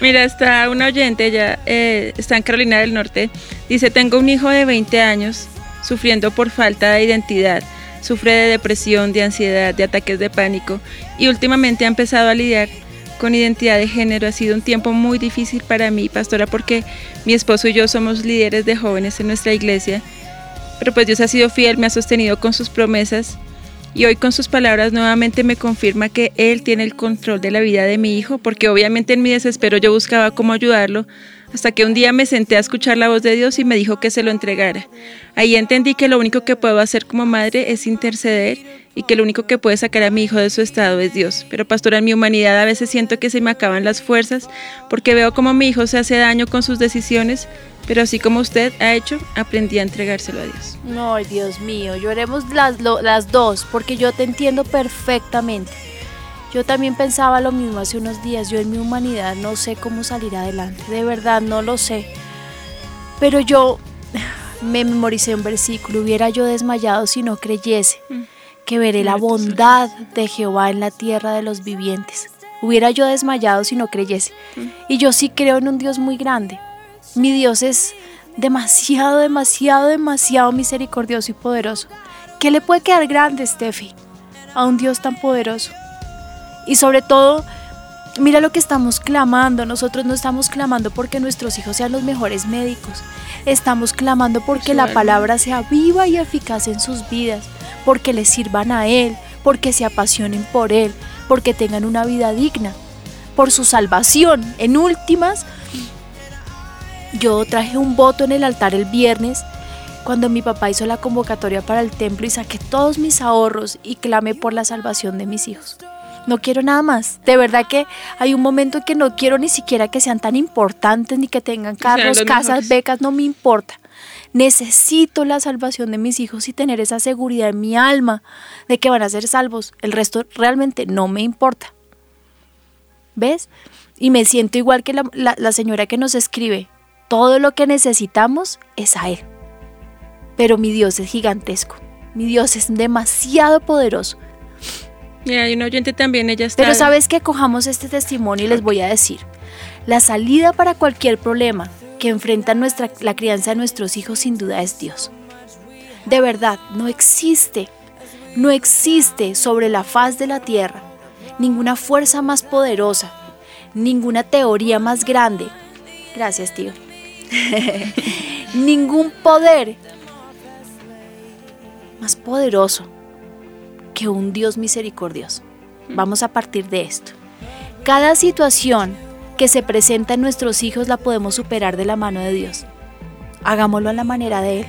Mira, está una oyente, ella eh, está en Carolina del Norte, dice, tengo un hijo de 20 años sufriendo por falta de identidad, sufre de depresión, de ansiedad, de ataques de pánico y últimamente ha empezado a lidiar con identidad de género ha sido un tiempo muy difícil para mí, pastora, porque mi esposo y yo somos líderes de jóvenes en nuestra iglesia, pero pues Dios ha sido fiel, me ha sostenido con sus promesas y hoy con sus palabras nuevamente me confirma que Él tiene el control de la vida de mi hijo, porque obviamente en mi desespero yo buscaba cómo ayudarlo, hasta que un día me senté a escuchar la voz de Dios y me dijo que se lo entregara. Ahí entendí que lo único que puedo hacer como madre es interceder y que lo único que puede sacar a mi hijo de su estado es Dios. Pero pastora, en mi humanidad a veces siento que se me acaban las fuerzas porque veo como mi hijo se hace daño con sus decisiones, pero así como usted ha hecho, aprendí a entregárselo a Dios. No, Dios mío, lloremos las, las dos porque yo te entiendo perfectamente. Yo también pensaba lo mismo hace unos días, yo en mi humanidad no sé cómo salir adelante, de verdad no lo sé. Pero yo me memoricé un versículo, hubiera yo desmayado si no creyese. Mm que veré la bondad de Jehová en la tierra de los vivientes. Hubiera yo desmayado si no creyese. Y yo sí creo en un Dios muy grande. Mi Dios es demasiado, demasiado, demasiado misericordioso y poderoso. ¿Qué le puede quedar grande, Steffi, a un Dios tan poderoso? Y sobre todo, mira lo que estamos clamando. Nosotros no estamos clamando porque nuestros hijos sean los mejores médicos. Estamos clamando porque la palabra sea viva y eficaz en sus vidas porque le sirvan a Él, porque se apasionen por Él, porque tengan una vida digna, por su salvación. En últimas, yo traje un voto en el altar el viernes cuando mi papá hizo la convocatoria para el templo y saqué todos mis ahorros y clamé por la salvación de mis hijos. No quiero nada más. De verdad que hay un momento en que no quiero ni siquiera que sean tan importantes, ni que tengan carros, casas, becas, no me importa. Necesito la salvación de mis hijos y tener esa seguridad en mi alma de que van a ser salvos. El resto realmente no me importa. ¿Ves? Y me siento igual que la, señora que nos escribe. Todo lo que necesitamos es a Él. Pero mi Dios es gigantesco. Mi Dios es demasiado poderoso. Y hay un oyente también, ella está... Pero sabes que cojamos este testimonio y les voy a decir. La salida para cualquier problema que enfrenta nuestra, la crianza de nuestros hijos sin duda es Dios. De verdad, no existe, no existe sobre la faz de la tierra ninguna fuerza más poderosa, ninguna teoría más grande. Gracias, tío. Ningún poder más poderoso que un Dios misericordioso. Vamos a partir de esto. Cada situación que se presenta en nuestros hijos la podemos superar de la mano de Dios. Hagámoslo a la manera de Él.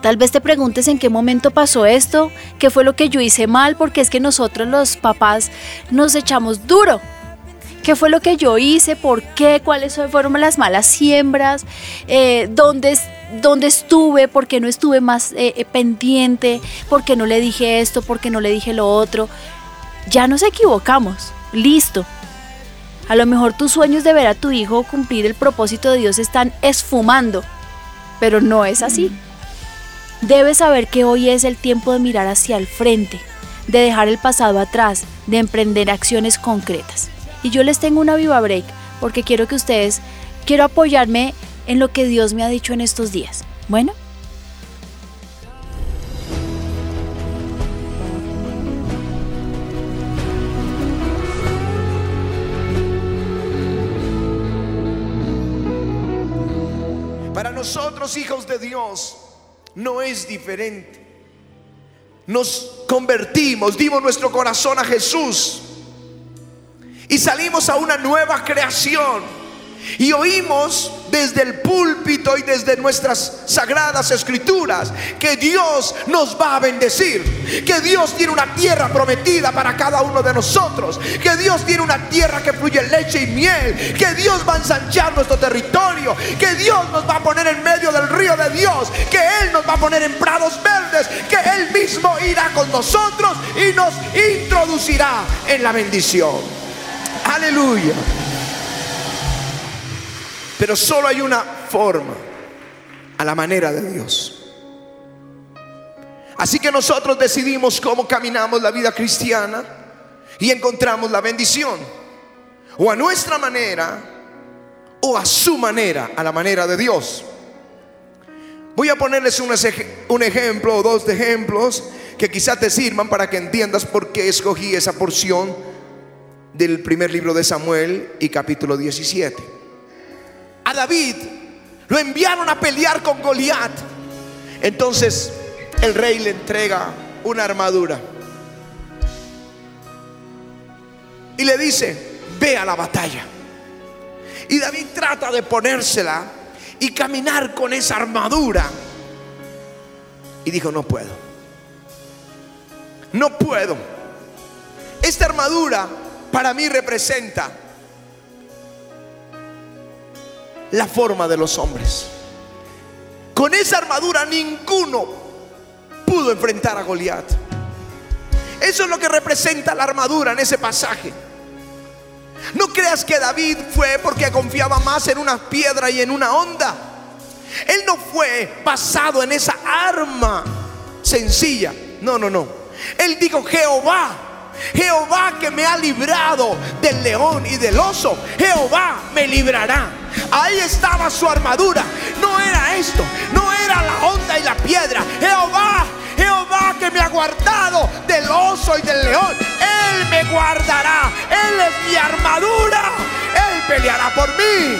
Tal vez te preguntes en qué momento pasó esto, qué fue lo que yo hice mal, porque es que nosotros los papás nos echamos duro. ¿Qué fue lo que yo hice? ¿Por qué? ¿Cuáles fueron las malas siembras? Eh, ¿dónde, ¿Dónde estuve? ¿Por qué no estuve más eh, eh, pendiente? ¿Por qué no le dije esto? ¿Por qué no le dije lo otro? Ya nos equivocamos. Listo. A lo mejor tus sueños de ver a tu hijo cumplir el propósito de Dios están esfumando, pero no es así. Debes saber que hoy es el tiempo de mirar hacia el frente, de dejar el pasado atrás, de emprender acciones concretas. Y yo les tengo una viva break porque quiero que ustedes, quiero apoyarme en lo que Dios me ha dicho en estos días. Bueno. Para nosotros, hijos de Dios, no es diferente. Nos convertimos, dimos nuestro corazón a Jesús y salimos a una nueva creación. Y oímos desde el púlpito y desde nuestras sagradas escrituras que Dios nos va a bendecir, que Dios tiene una tierra prometida para cada uno de nosotros, que Dios tiene una tierra que fluye leche y miel, que Dios va a ensanchar nuestro territorio, que Dios nos va a poner en medio del río de Dios, que Él nos va a poner en prados verdes, que Él mismo irá con nosotros y nos introducirá en la bendición. Aleluya. Pero solo hay una forma a la manera de Dios. Así que nosotros decidimos cómo caminamos la vida cristiana y encontramos la bendición. O a nuestra manera o a su manera, a la manera de Dios. Voy a ponerles un, ejemplo o dos ejemplos que quizá te sirvan para que entiendas por qué escogí esa porción del primer libro de Samuel y capítulo 17. A David lo enviaron a pelear con Goliat. Entonces el rey le entrega una armadura y le dice, ve a la batalla. Y David trata de ponérsela y caminar con esa armadura. Y dijo, no puedo. No puedo. Esta armadura para mí representa la forma de los hombres. Con esa armadura ninguno pudo enfrentar a Goliat. Eso es lo que representa la armadura en ese pasaje. No creas que David fue porque confiaba más en una piedra y en una onda. Él no fue basado en esa arma sencilla. No, no, no. Él dijo, Jehová Jehová que me ha librado del león y del oso, Jehová me librará. Ahí estaba su armadura. No era esto, no era la onda y la piedra. Jehová, Jehová que me ha guardado del oso y del león. Él me guardará. Él es mi armadura. Él peleará por mí.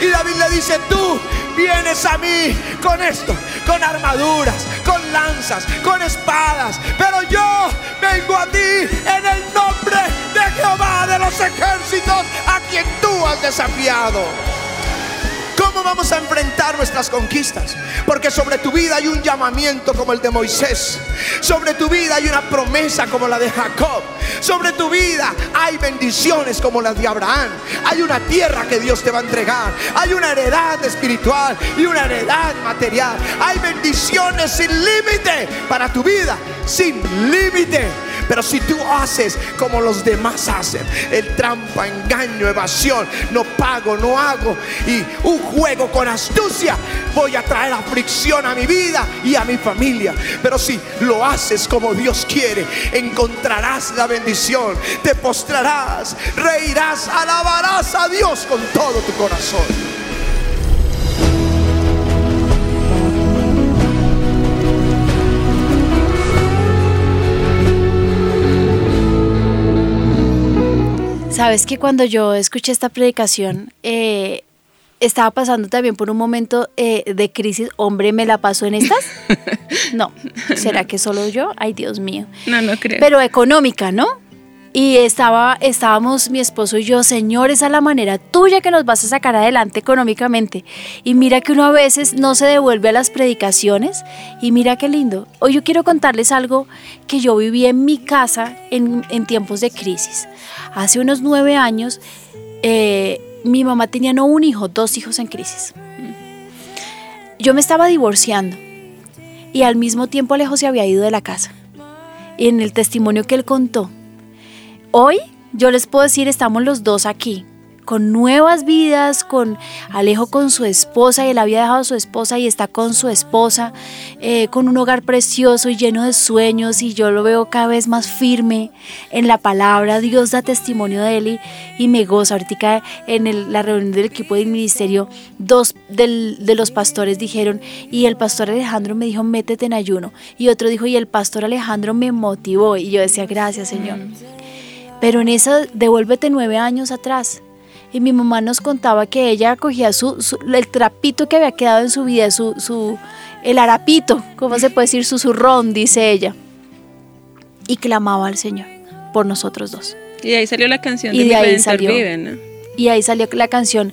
Y David le dice, tú vienes a mí con esto, con armaduras, con lanzas, con espadas, pero yo vengo a ti en el nombre de Jehová de los ejércitos a quien tú has desafiado. ¿Cómo vamos a enfrentar nuestras conquistas? Porque sobre tu vida hay un llamamiento como el de Moisés. Sobre tu vida hay una promesa como la de Jacob. Sobre tu vida hay bendiciones como las de Abraham. Hay una tierra que Dios te va a entregar. Hay una heredad espiritual y una heredad material. Hay bendiciones sin límite para tu vida. Sin límite. Pero si tú haces como los demás hacen, el trampa, engaño, evasión, no pago, no hago y un juego con astucia, voy a traer aflicción a mi vida y a mi familia. Pero si lo haces como Dios quiere, encontrarás la bendición, te postrarás, reirás, alabarás a Dios con todo tu corazón. Sabes que cuando yo escuché esta predicación, eh, estaba pasando también por un momento eh, de crisis. Hombre, ¿me la paso en estas? No. ¿Será que solo yo? Ay, Dios mío. No, no creo. Pero económica, ¿no? Y estaba, estábamos mi esposo y yo, Señor, esa es la manera tuya que nos vas a sacar adelante económicamente. Y mira que uno a veces no se devuelve a las predicaciones. Y mira qué lindo. Hoy yo quiero contarles algo que yo viví en mi casa en, tiempos de crisis. Hace unos nueve años, eh, mi mamá tenía no un hijo, dos hijos en crisis. Yo me estaba divorciando y al mismo tiempo Alejo se había ido de la casa. Y en el testimonio que él contó, Hoy yo les puedo decir, estamos los dos aquí, con nuevas vidas, con Alejo con su esposa y él había dejado a su esposa y está con su esposa, eh, con un hogar precioso y lleno de sueños y yo lo veo cada vez más firme en la palabra, Dios da testimonio de él y, me goza. Ahorita en la reunión del equipo del ministerio, dos de los pastores dijeron y el pastor Alejandro me dijo, métete en ayuno y otro dijo y el pastor Alejandro me motivó y yo decía, gracias Señor. Pero en esa, devuélvete nueve años atrás. Y mi mamá nos contaba que ella cogía su, el trapito que había quedado en su vida, su, su, el harapito, ¿cómo se puede decir? Su zurrón, dice ella. Y clamaba al Señor por nosotros dos. Y de ahí salió la canción de, ahí salió, Y ahí salió la canción.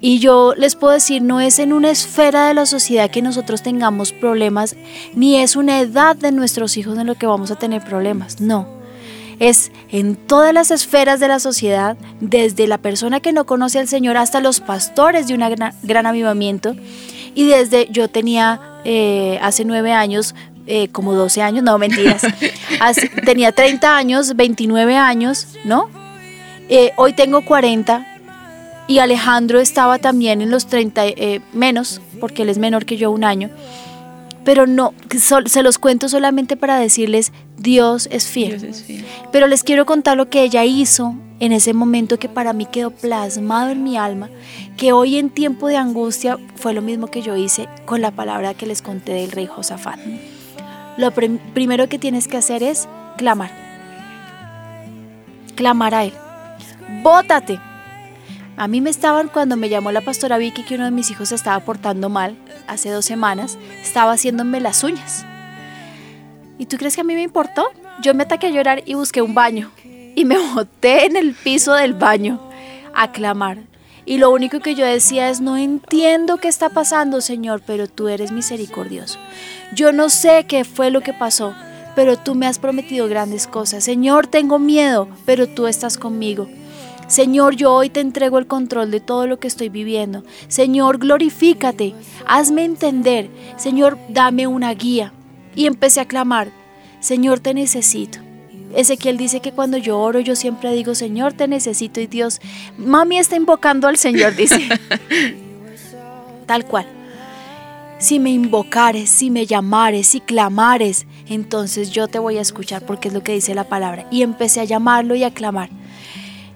Y yo les puedo decir, no es en una esfera de la sociedad que nosotros tengamos problemas, ni es una edad de nuestros hijos en lo que vamos a tener problemas, no es en todas las esferas de la sociedad, desde la persona que no conoce al Señor hasta los pastores de un gran, avivamiento. Y desde yo tenía eh, hace nueve años, eh, como 12 años, no mentiras, tenía 30 años, 29 años, ¿no? Eh, hoy tengo 40 y Alejandro estaba también en los 30 menos, porque él es menor que yo un año pero no, se los cuento solamente para decirles, Dios es, fiel. Pero les quiero contar lo que ella hizo en ese momento que para mí quedó plasmado en mi alma, que hoy en tiempo de angustia fue lo mismo que yo hice con la palabra que les conté del rey Josafat. Lo primero que tienes que hacer es clamar. Clamar a Él. Bótate. A mí me estaban, cuando me llamó la pastora Vicky que uno de mis hijos se estaba portando mal, hace dos semanas, estaba haciéndome las uñas. ¿Y tú crees que a mí me importó? Yo me ataqué a llorar y busqué un baño. Y me boté en el piso del baño a clamar. Y lo único que yo decía es, no entiendo qué está pasando, Señor, pero tú eres misericordioso. Yo no sé qué fue lo que pasó, pero tú me has prometido grandes cosas. Señor, tengo miedo, pero tú estás conmigo. Señor, yo hoy te entrego el control de todo lo que estoy viviendo. Señor, glorifícate, hazme entender. Señor, dame una guía. Y empecé a clamar, Señor, te necesito. Ezequiel dice que cuando yo oro yo siempre digo, Señor, te necesito. Y Dios, mami está invocando al Señor, dice. Tal cual. Si me invocares, si me llamares, si clamares, entonces yo te voy a escuchar porque es lo que dice la palabra. Y empecé a llamarlo y a clamar.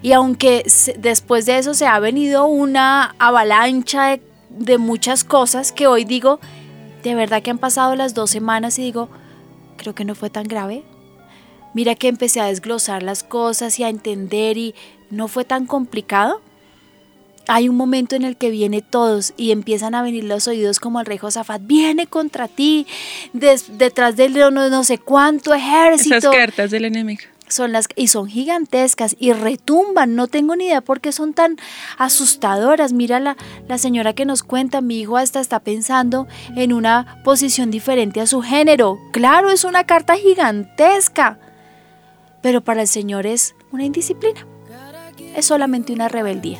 Y aunque después de eso se ha venido una avalancha de, muchas cosas que hoy digo, de verdad que han pasado las dos semanas y digo, creo que no fue tan grave. Mira que empecé a desglosar las cosas y a entender y no fue tan complicado. Hay un momento en el que viene todos y empiezan a venir los oídos como el rey Josafat, viene contra ti, detrás de no, no sé cuánto ejército. Esas cartas del enemigo son las y son gigantescas y retumban, no tengo ni idea por qué son tan asustadoras. Mira la, la señora que nos cuenta, mi hijo hasta está pensando en una posición diferente a su género. Claro, es una carta gigantesca, pero para el Señor es una indisciplina, es solamente una rebeldía.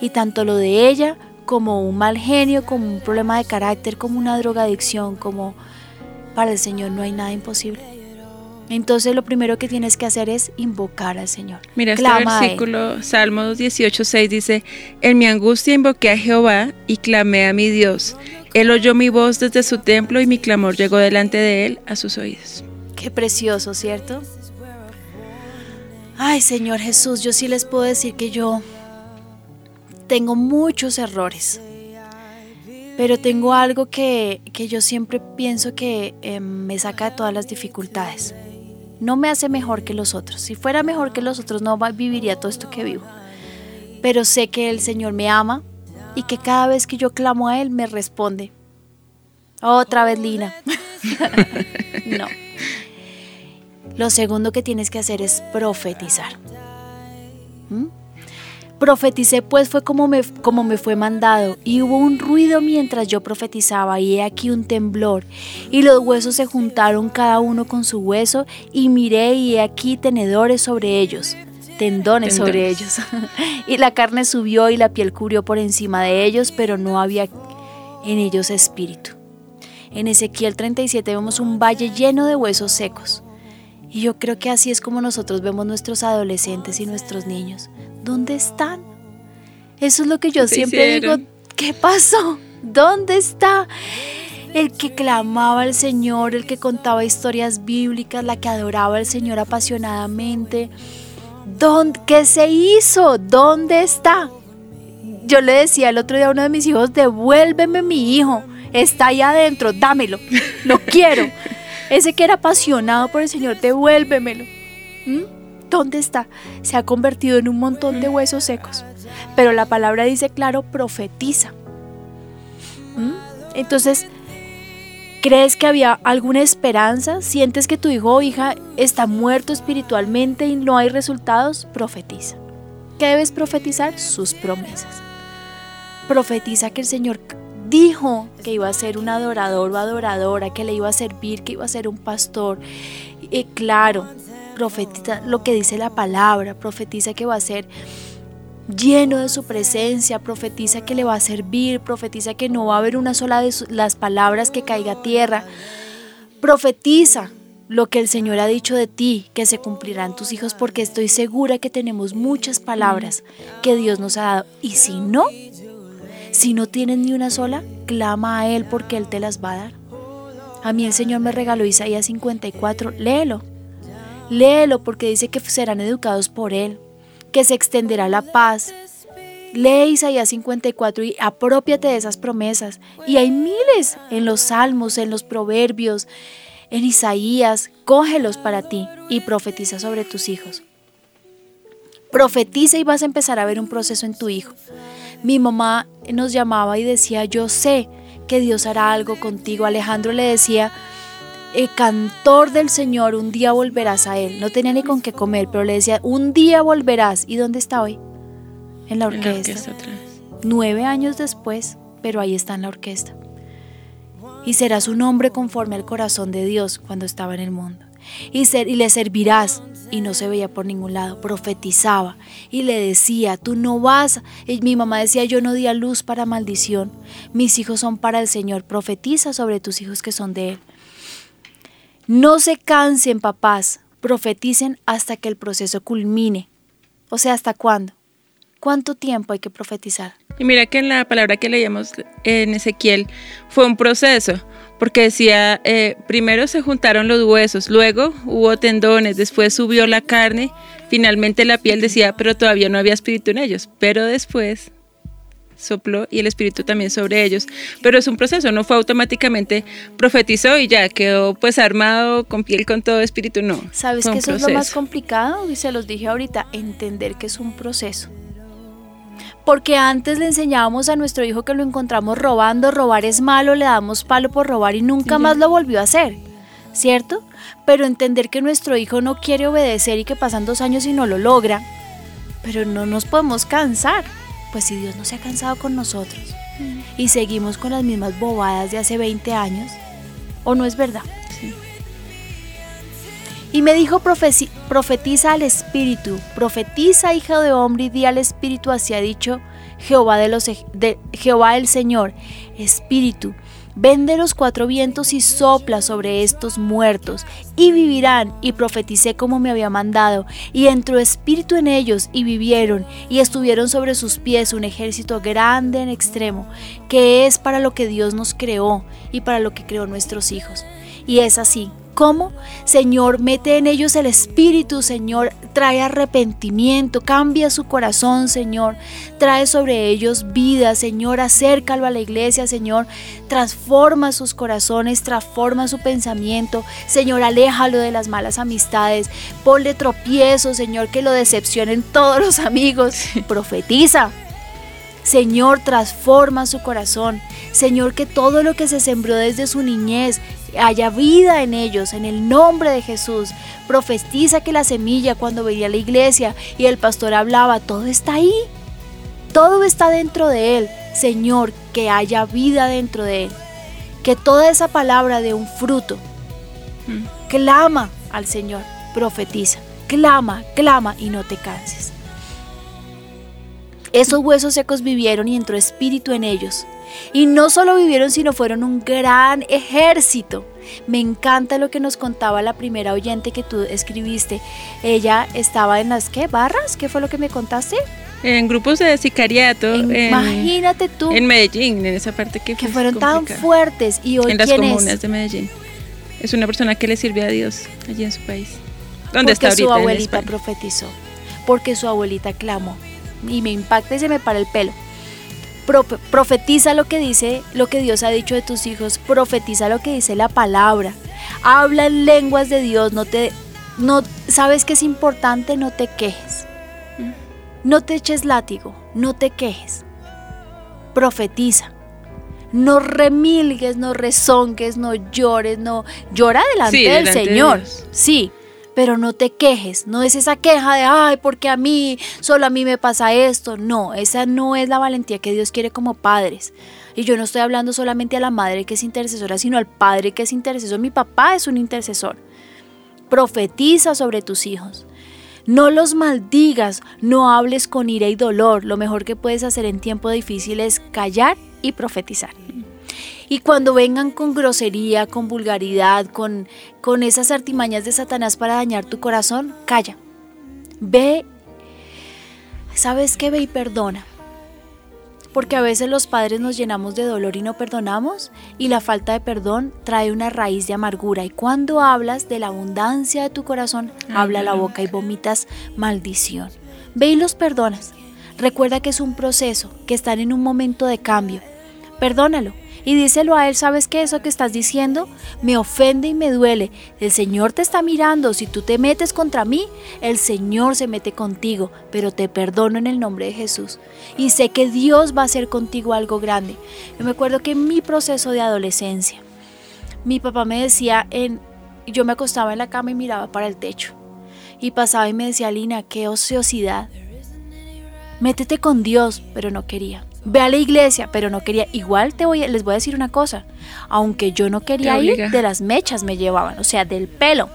Y tanto lo de ella como un mal genio, como un problema de carácter, como una drogadicción, como para el Señor no hay nada imposible. Entonces lo primero que tienes que hacer es invocar al Señor. Mira, este versículo, Salmos 18, 6 dice, en mi angustia invoqué a Jehová y clamé a mi Dios. Él oyó mi voz desde su templo y mi clamor llegó delante de él a sus oídos. Qué precioso, ¿cierto? Ay, Señor Jesús, yo sí les puedo decir que yo tengo muchos errores, pero tengo algo que, yo siempre pienso que eh, me saca de todas las dificultades no me hace mejor que los otros. Si fuera mejor que los otros, no viviría todo esto que vivo. Pero sé que el Señor me ama y que cada vez que yo clamo a Él, me responde. Otra vez, Lina. no. Lo segundo que tienes que hacer es profetizar. ¿Mm? Profeticé pues fue como me, como me fue mandado, y hubo un ruido mientras yo profetizaba, y he aquí un temblor, y los huesos se juntaron cada uno con su hueso, y miré y he aquí tenedores sobre ellos, tendones sobre ellos, y la carne subió y la piel cubrió por encima de ellos, pero no había en ellos espíritu. En Ezequiel 37 vemos un valle lleno de huesos secos. Y yo creo que así es como nosotros vemos nuestros adolescentes y nuestros niños. ¿Dónde están? Eso es lo que yo siempre digo. ¿Qué pasó? ¿Dónde está? El que clamaba al Señor, el que contaba historias bíblicas, la que adoraba al Señor apasionadamente. ¿Dónde, ¿Qué se hizo? ¿Dónde está? Yo le decía el otro día a uno de mis hijos, devuélveme mi hijo, está ahí adentro, dámelo, lo quiero. Ese que era apasionado por el Señor, devuélvemelo. ¿Mm? ¿Dónde está? Se ha convertido en un montón de huesos secos. Pero la palabra dice claro, profetiza. ¿Mm? Entonces, ¿crees que había alguna esperanza? ¿Sientes que tu hijo o hija está muerto espiritualmente y no hay resultados? Profetiza. ¿Qué debes profetizar? Sus promesas. Profetiza que el Señor dijo que iba a ser un adorador o adoradora, que le iba a servir, que iba a ser un pastor. Y claro, profetiza lo que dice la palabra, profetiza que va a ser lleno de su presencia, profetiza que le va a servir, profetiza que no va a haber una sola de las palabras que caiga a tierra. Profetiza lo que el Señor ha dicho de ti, que se cumplirán tus hijos, porque estoy segura que tenemos muchas palabras que Dios nos ha dado. Y si no, si no tienes ni una sola, clama a Él porque Él te las va a dar. A mí el Señor me regaló Isaías 54, léelo. Léelo porque dice que serán educados por Él, que se extenderá la paz. Lee Isaías 54 y apropiate de esas promesas. Y hay miles en los salmos, en los proverbios, en Isaías. Cógelos para ti y profetiza sobre tus hijos. Profetiza y vas a empezar a ver un proceso en tu hijo. Mi mamá nos llamaba y decía, yo sé que Dios hará algo contigo. Alejandro le decía, el cantor del Señor, un día volverás a Él. No tenía ni con qué comer, pero le decía, un día volverás. ¿Y dónde está hoy? En la orquesta. Nueve años después, pero ahí está en la orquesta. Y serás un hombre conforme al corazón de Dios cuando estaba en el mundo. Y, ser, y le servirás y no se veía por ningún lado. Profetizaba y le decía, tú no vas. Y mi mamá decía, yo no di a luz para maldición. Mis hijos son para el Señor. Profetiza sobre tus hijos que son de Él. No se cansen, papás. Profeticen hasta que el proceso culmine. O sea, ¿hasta cuándo? ¿Cuánto tiempo hay que profetizar? Y mira que en la palabra que leíamos en Ezequiel fue un proceso porque decía, eh, primero se juntaron los huesos, luego hubo tendones, después subió la carne, finalmente la piel decía, pero todavía no había espíritu en ellos, pero después sopló y el espíritu también sobre ellos. Pero es un proceso, no fue automáticamente profetizó y ya quedó pues armado con piel con todo espíritu, no. ¿Sabes que eso es lo más complicado? Y se los dije ahorita, entender que es un proceso porque antes le enseñábamos a nuestro hijo que lo encontramos robando, robar es malo, le damos palo por robar y nunca más lo volvió a hacer, ¿cierto? Pero entender que nuestro hijo no quiere obedecer y que pasan dos años y no lo logra, pero no nos podemos cansar, pues si Dios no se ha cansado con nosotros mm. y seguimos con las mismas bobadas de hace 20 años, ¿o no es verdad? Y me dijo, profetiza al Espíritu, profetiza, hijo de hombre, y di al Espíritu, así ha dicho Jehová, de los, de, Jehová el Señor, Espíritu, vende los cuatro vientos y sopla sobre estos muertos, y vivirán, y profeticé como me había mandado, y entró espíritu en ellos, y vivieron, y estuvieron sobre sus pies un ejército grande en extremo, que es para lo que Dios nos creó, y para lo que creó nuestros hijos. Y es así, ¿Cómo? Señor, mete en ellos el Espíritu, Señor, trae arrepentimiento, cambia su corazón, Señor, trae sobre ellos vida, Señor, acércalo a la iglesia, Señor, transforma sus corazones, transforma su pensamiento, Señor, aléjalo de las malas amistades, ponle tropiezo, Señor, que lo decepcionen todos los amigos, profetiza, Señor, transforma su corazón. Señor, que todo lo que se sembró desde su niñez haya vida en ellos, en el nombre de Jesús. Profetiza que la semilla cuando venía a la iglesia y el pastor hablaba, todo está ahí. Todo está dentro de él. Señor, que haya vida dentro de él. Que toda esa palabra de un fruto. Mm. Clama al Señor, profetiza. Clama, clama y no te canses. Esos huesos secos vivieron y entró espíritu en ellos. Y no solo vivieron, sino fueron un gran ejército. Me encanta lo que nos contaba la primera oyente que tú escribiste. Ella estaba en las ¿qué? barras, ¿qué fue lo que me contaste? En grupos de sicariato. imagínate tú. En Medellín, en esa parte que, que fueron tan fuertes y hoy en las comunas de Medellín. Es una persona que le sirve a Dios allí en su país. ¿Dónde porque está su abuelita profetizó, porque su abuelita clamó y me impacta y se me para el pelo. profetiza lo que dice, lo que Dios ha dicho de tus hijos, profetiza lo que dice la palabra. Habla en lenguas de Dios, no te no sabes que es importante, no te quejes. No te eches látigo, no te quejes. Profetiza. No remilgues, no rezongues, no llores, no llora delante del Señor. sí, pero no te quejes, no es esa queja de, ay, porque a mí, solo a mí me pasa esto. No, esa no es la valentía que Dios quiere como padres. Y yo no estoy hablando solamente a la madre que es intercesora, sino al padre que es intercesor. Mi papá es un intercesor. Profetiza sobre tus hijos. No los maldigas, no hables con ira y dolor. Lo mejor que puedes hacer en tiempo difícil es callar y profetizar. Y cuando vengan con grosería, con vulgaridad, con, con esas artimañas de Satanás para dañar tu corazón, calla. Ve, ¿sabes qué? Ve y perdona. Porque a veces los padres nos llenamos de dolor y no perdonamos y la falta de perdón trae una raíz de amargura. Y cuando hablas de la abundancia de tu corazón, habla la boca y vomitas maldición. Ve y los perdonas. Recuerda que es un proceso, que están en un momento de cambio. Perdónalo y díselo a él, ¿sabes qué? Eso que estás diciendo me ofende y me duele. El Señor te está mirando. Si tú te metes contra mí, el Señor se mete contigo, pero te perdono en el nombre de Jesús. Y sé que Dios va a hacer contigo algo grande. Yo me acuerdo que en mi proceso de adolescencia, mi papá me decía, en, yo me acostaba en la cama y miraba para el techo. Y pasaba y me decía, Lina, qué ociosidad. Métete con Dios, pero no quería ve a la iglesia, pero no quería. Igual te voy, les voy a decir una cosa, aunque yo no quería ir, de las mechas me llevaban, o sea, del pelo.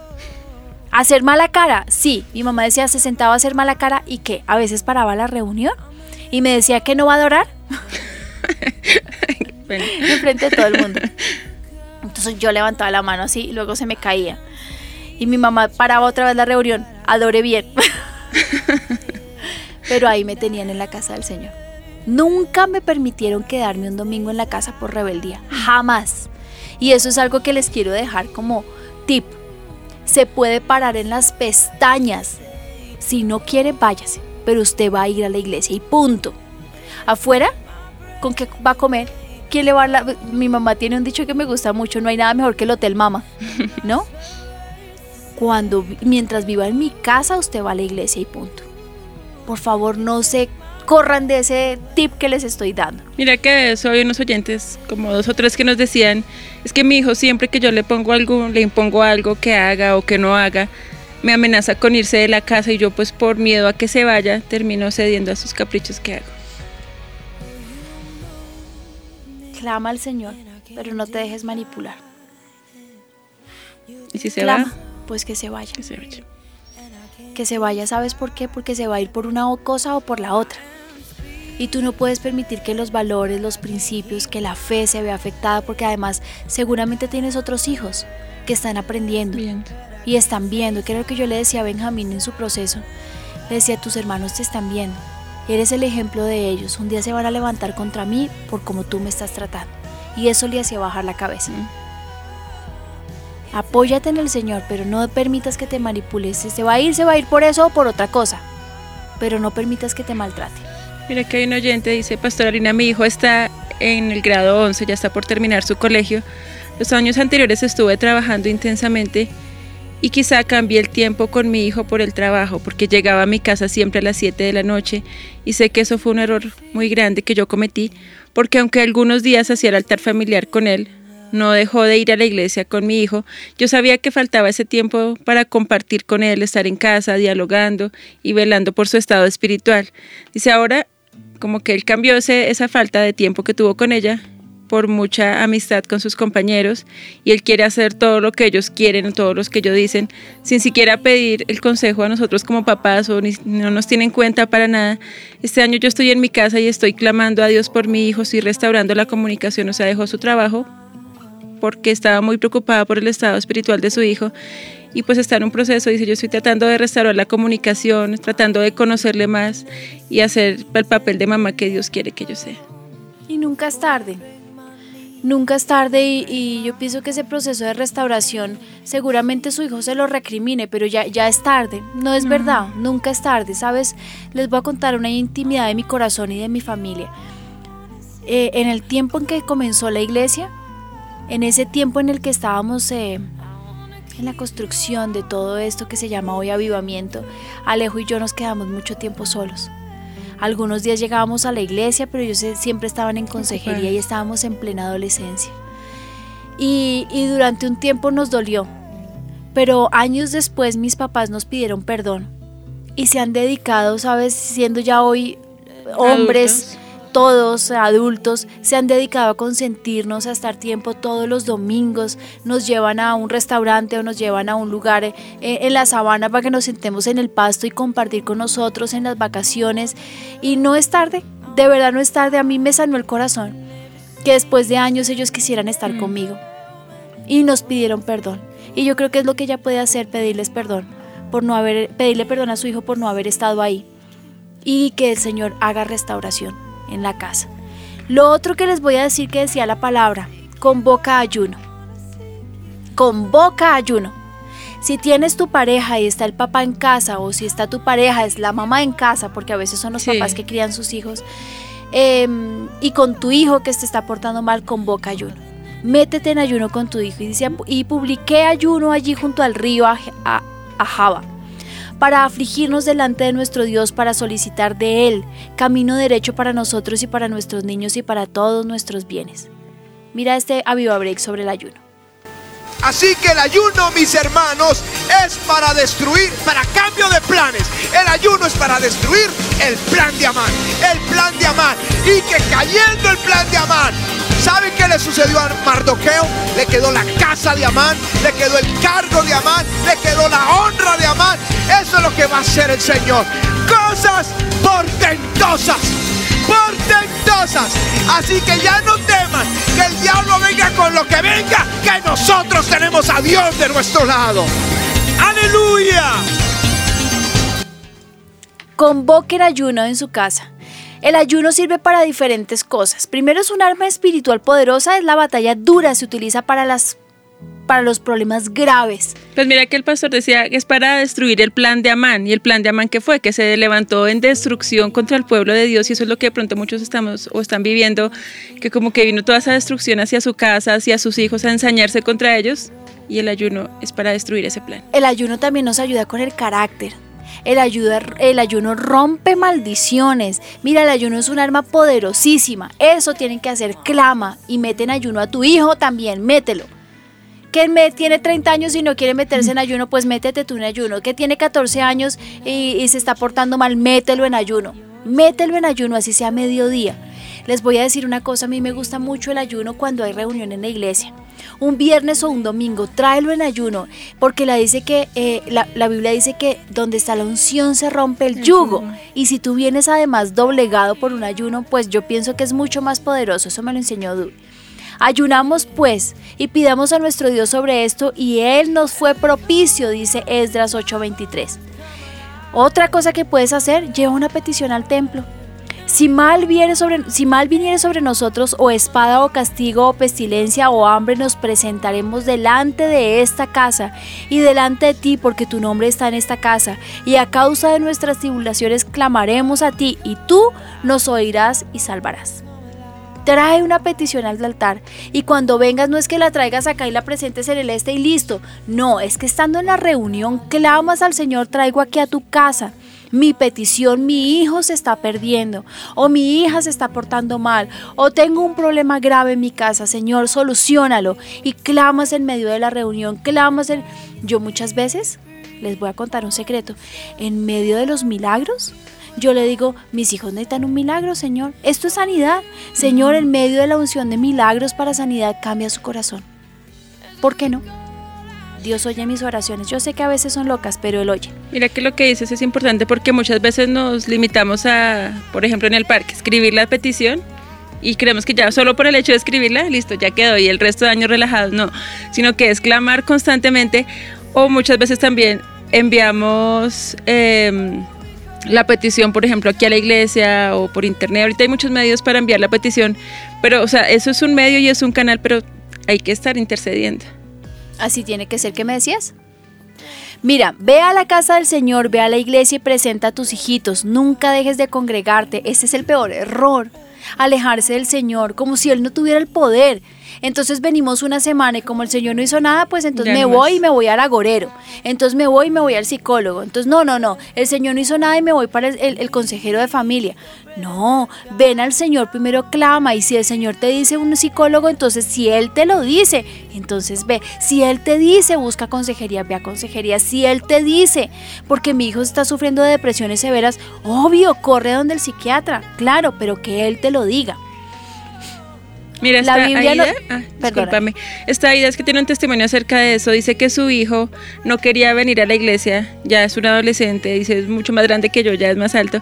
Hacer mala cara, sí. Mi mamá decía, se sentaba a hacer mala cara y que a veces paraba la reunión y me decía que no va a adorar. En frente de todo el mundo. Entonces yo levantaba la mano así y luego se me caía. Y mi mamá paraba otra vez la reunión, adore bien. Pero ahí me tenían en la casa del Señor. Nunca me permitieron quedarme un domingo en la casa por rebeldía, jamás. Y eso es algo que les quiero dejar como tip. Se puede parar en las pestañas. Si no quiere, váyase, pero usted va a ir a la iglesia y punto. Afuera, ¿con qué va a comer? ¿Quién le va a la... Mi mamá tiene un dicho que me gusta mucho, no hay nada mejor que el hotel mama, ¿no? Cuando mientras viva en mi casa, usted va a la iglesia y punto. Por favor, no se corran de ese tip que les estoy dando. Mira que soy unos oyentes, como dos o tres que nos decían, es que mi hijo siempre que yo le pongo algo, le impongo algo que haga o que no haga, me amenaza con irse de la casa y yo pues por miedo a que se vaya termino cediendo a sus caprichos que hago. Clama al Señor, pero no te dejes manipular. ¿Y si se va? Pues que se vaya. Que se vaya. Que se vaya, ¿sabes por qué? Porque se va a ir por una cosa o por la otra. Y tú no puedes permitir que los valores, los principios, que la fe se vea afectada porque además seguramente tienes otros hijos que están aprendiendo y están viendo, que era lo que yo le decía a Benjamín en su proceso. Le decía, tus hermanos te están viendo. Eres el ejemplo de ellos. Un día se van a levantar contra mí por cómo tú me estás tratando. Y eso le hacía bajar la cabeza. Mm. Apóyate en el Señor, pero no permitas que te manipules. Si se va a ir, se va a ir por eso o por otra cosa. Pero no permitas que te maltrate. Mira que hay un oyente, dice, Pastora Lina, mi hijo está en el grado 11, ya está por terminar su colegio. Los años anteriores estuve trabajando intensamente Y quizá cambié el tiempo con mi hijo por el trabajo, porque llegaba a mi casa siempre a las 7 de la noche y sé que eso fue un error muy grande que yo cometí, porque aunque algunos días hacía el altar familiar con él, no dejó de ir a la iglesia con mi hijo, yo sabía que faltaba ese tiempo para compartir con él, estar en casa, dialogando y velando por su estado espiritual. Dice ahora como que él cambió ese, esa falta de tiempo que tuvo con ella por mucha amistad con sus compañeros y él quiere hacer todo lo que ellos quieren, todo lo que ellos dicen, sin siquiera pedir el consejo a nosotros como papás o no nos tienen en cuenta para nada. Este año yo estoy en mi casa y estoy clamando a Dios por mi hijo, estoy restaurando la comunicación, o sea, dejó su trabajo porque estaba muy preocupada por el estado espiritual de su hijo y pues está en un proceso, dice, yo estoy tratando de restaurar la comunicación, tratando de conocerle más y hacer el papel de mamá que Dios quiere que yo sea. Y nunca es tarde, Nunca es tarde y, yo pienso que ese proceso de restauración seguramente su hijo se lo recrimine, pero ya, ya es tarde. No es verdad, nunca es tarde. ¿Sabes? Les voy a contar una intimidad de mi corazón y de mi familia. Eh, en el tiempo en que comenzó la iglesia, en ese tiempo en el que estábamos eh, en la construcción de todo esto que se llama hoy avivamiento, Alejo y yo nos quedamos mucho tiempo solos. Algunos días llegábamos a la iglesia, pero ellos siempre estaban en consejería y estábamos en plena adolescencia. Y, durante un tiempo nos dolió, pero años después mis papás nos pidieron perdón y se han dedicado, sabes, siendo ya hoy hombres todos adultos se han dedicado a consentirnos, a estar tiempo todos los domingos, nos llevan a un restaurante o nos llevan a un lugar eh, en la sabana para que nos sentemos en el pasto y compartir con nosotros en las vacaciones. Y no es tarde, de verdad no es tarde, a mí me sanó el corazón que después de años ellos quisieran estar mm. conmigo y nos pidieron perdón. Y yo creo que es lo que ella puede hacer, pedirles perdón por no haber pedirle perdón a su hijo por no haber estado ahí y que el Señor haga restauración en la casa. Lo otro que les voy a decir que decía la palabra, convoca ayuno. Convoca ayuno. Si tienes tu pareja y está el papá en casa, o si está tu pareja, es la mamá en casa, porque a veces son los papás que crían sus hijos, em, y con tu hijo que te está portando mal, convoca ayuno. Métete en ayuno con tu hijo. Y, dice, y publiqué ayuno allí junto al río a, a Java para afligirnos delante de nuestro Dios, para solicitar de Él camino derecho para nosotros y para nuestros niños y para todos nuestros bienes. Mira este aviva break sobre el ayuno. Así que el ayuno, mis hermanos, es para destruir, para cambio de planes. El ayuno es para destruir el plan de Amán. El plan de Amán. Y que cayendo el plan de Amán, ¿saben qué le sucedió a Mardoqueo? Le quedó la casa de Amán, le quedó el cargo de Amán, le quedó la honra de Amán. Eso es lo que va a hacer el Señor. Cosas portentosas portentosas. Así que ya no teman que el diablo venga con lo que venga, que nosotros tenemos a Dios de nuestro lado. Aleluya. Convoquen ayuno en su casa. El ayuno sirve para diferentes cosas. Primero es un arma espiritual poderosa, es la batalla dura, se utiliza para las para los problemas graves. Pues mira que el pastor decía que es para destruir el plan de Amán. ¿Y el plan de Amán que fue? Que se levantó en destrucción contra el pueblo de Dios y eso es lo que de pronto muchos estamos o están viviendo, que como que vino toda esa destrucción hacia su casa, hacia sus hijos, a ensañarse contra ellos y el ayuno es para destruir ese plan. El ayuno también nos ayuda con el carácter. El, ayuda, el ayuno rompe maldiciones. Mira, el ayuno es un arma poderosísima. Eso tienen que hacer. Clama y meten ayuno a tu hijo también. Mételo que tiene 30 años y no quiere meterse en ayuno, pues métete tú en ayuno. Que tiene 14 años y, se está portando mal, mételo en ayuno. Mételo en ayuno, así sea mediodía. Les voy a decir una cosa, a mí me gusta mucho el ayuno cuando hay reunión en la iglesia. Un viernes o un domingo, tráelo en ayuno, porque la, dice que, eh, la, Biblia dice que donde está la unción se rompe el yugo. Y si tú vienes además doblegado por un ayuno, pues yo pienso que es mucho más poderoso. Eso me lo enseñó Du. Ayunamos pues y pidamos a nuestro Dios sobre esto y Él nos fue propicio, dice Esdras 8:23. Otra cosa que puedes hacer, lleva una petición al templo. Si mal, viene sobre, si mal viniere sobre nosotros o espada o castigo o pestilencia o hambre, nos presentaremos delante de esta casa y delante de ti, porque tu nombre está en esta casa. Y a causa de nuestras tribulaciones clamaremos a ti, y tú nos oirás y salvarás trae una petición al altar y cuando vengas no es que la traigas acá y la presentes en el este y listo. No, es que estando en la reunión clamas al Señor, traigo aquí a tu casa mi petición, mi hijo se está perdiendo, o mi hija se está portando mal, o tengo un problema grave en mi casa, Señor, solucionalo. Y clamas en medio de la reunión, clamas en... Yo muchas veces, les voy a contar un secreto, en medio de los milagros, yo le digo, mis hijos necesitan un milagro, Señor. Esto es sanidad. Señor, en medio de la unción de milagros para sanidad, cambia su corazón. ¿Por qué no? Dios oye mis oraciones. Yo sé que a veces son locas, pero Él oye. Mira que lo que dices es importante porque muchas veces nos limitamos a, por ejemplo, en el parque, escribir la petición y creemos que ya solo por el hecho de escribirla, listo, ya quedó y el resto de años relajados, no, sino que es clamar constantemente o muchas veces también enviamos... Eh, la petición, por ejemplo, aquí a la iglesia o por internet. Ahorita hay muchos medios para enviar la petición, pero, o sea, eso es un medio y es un canal, pero hay que estar intercediendo. Así tiene que ser, ¿qué me decías? Mira, ve a la casa del Señor, ve a la iglesia y presenta a tus hijitos. Nunca dejes de congregarte. Este es el peor error. Alejarse del Señor, como si Él no tuviera el poder. Entonces venimos una semana y como el Señor no hizo nada, pues entonces me voy y me voy al agorero. Entonces me voy y me voy al psicólogo. Entonces, no, no, no, el Señor no hizo nada y me voy para el, consejero de familia. No, ven al Señor, primero clama y si el Señor te dice un psicólogo, entonces si Él te lo dice, entonces ve. Si Él te dice busca consejería, ve a consejería. Si Él te dice, porque mi hijo está sufriendo de depresiones severas, obvio, corre donde el psiquiatra, claro, pero que Él te lo diga. Mira, esta Aida, ah, discúlpame, esta Aida es que tiene un testimonio acerca de eso, dice que su hijo no quería venir a la iglesia, ya es un adolescente, dice es mucho más grande que yo, ya es más alto,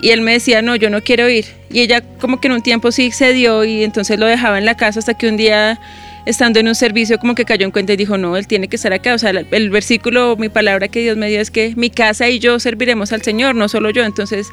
y él me decía, no, yo no quiero ir, y ella como que en un tiempo sí cedió y entonces lo dejaba en la casa hasta que un día estando en un servicio como que cayó en cuenta y dijo, no, él tiene que estar acá. O sea, el versículo, mi palabra que Dios me dio es que mi casa y yo serviremos al Señor, no solo yo. Entonces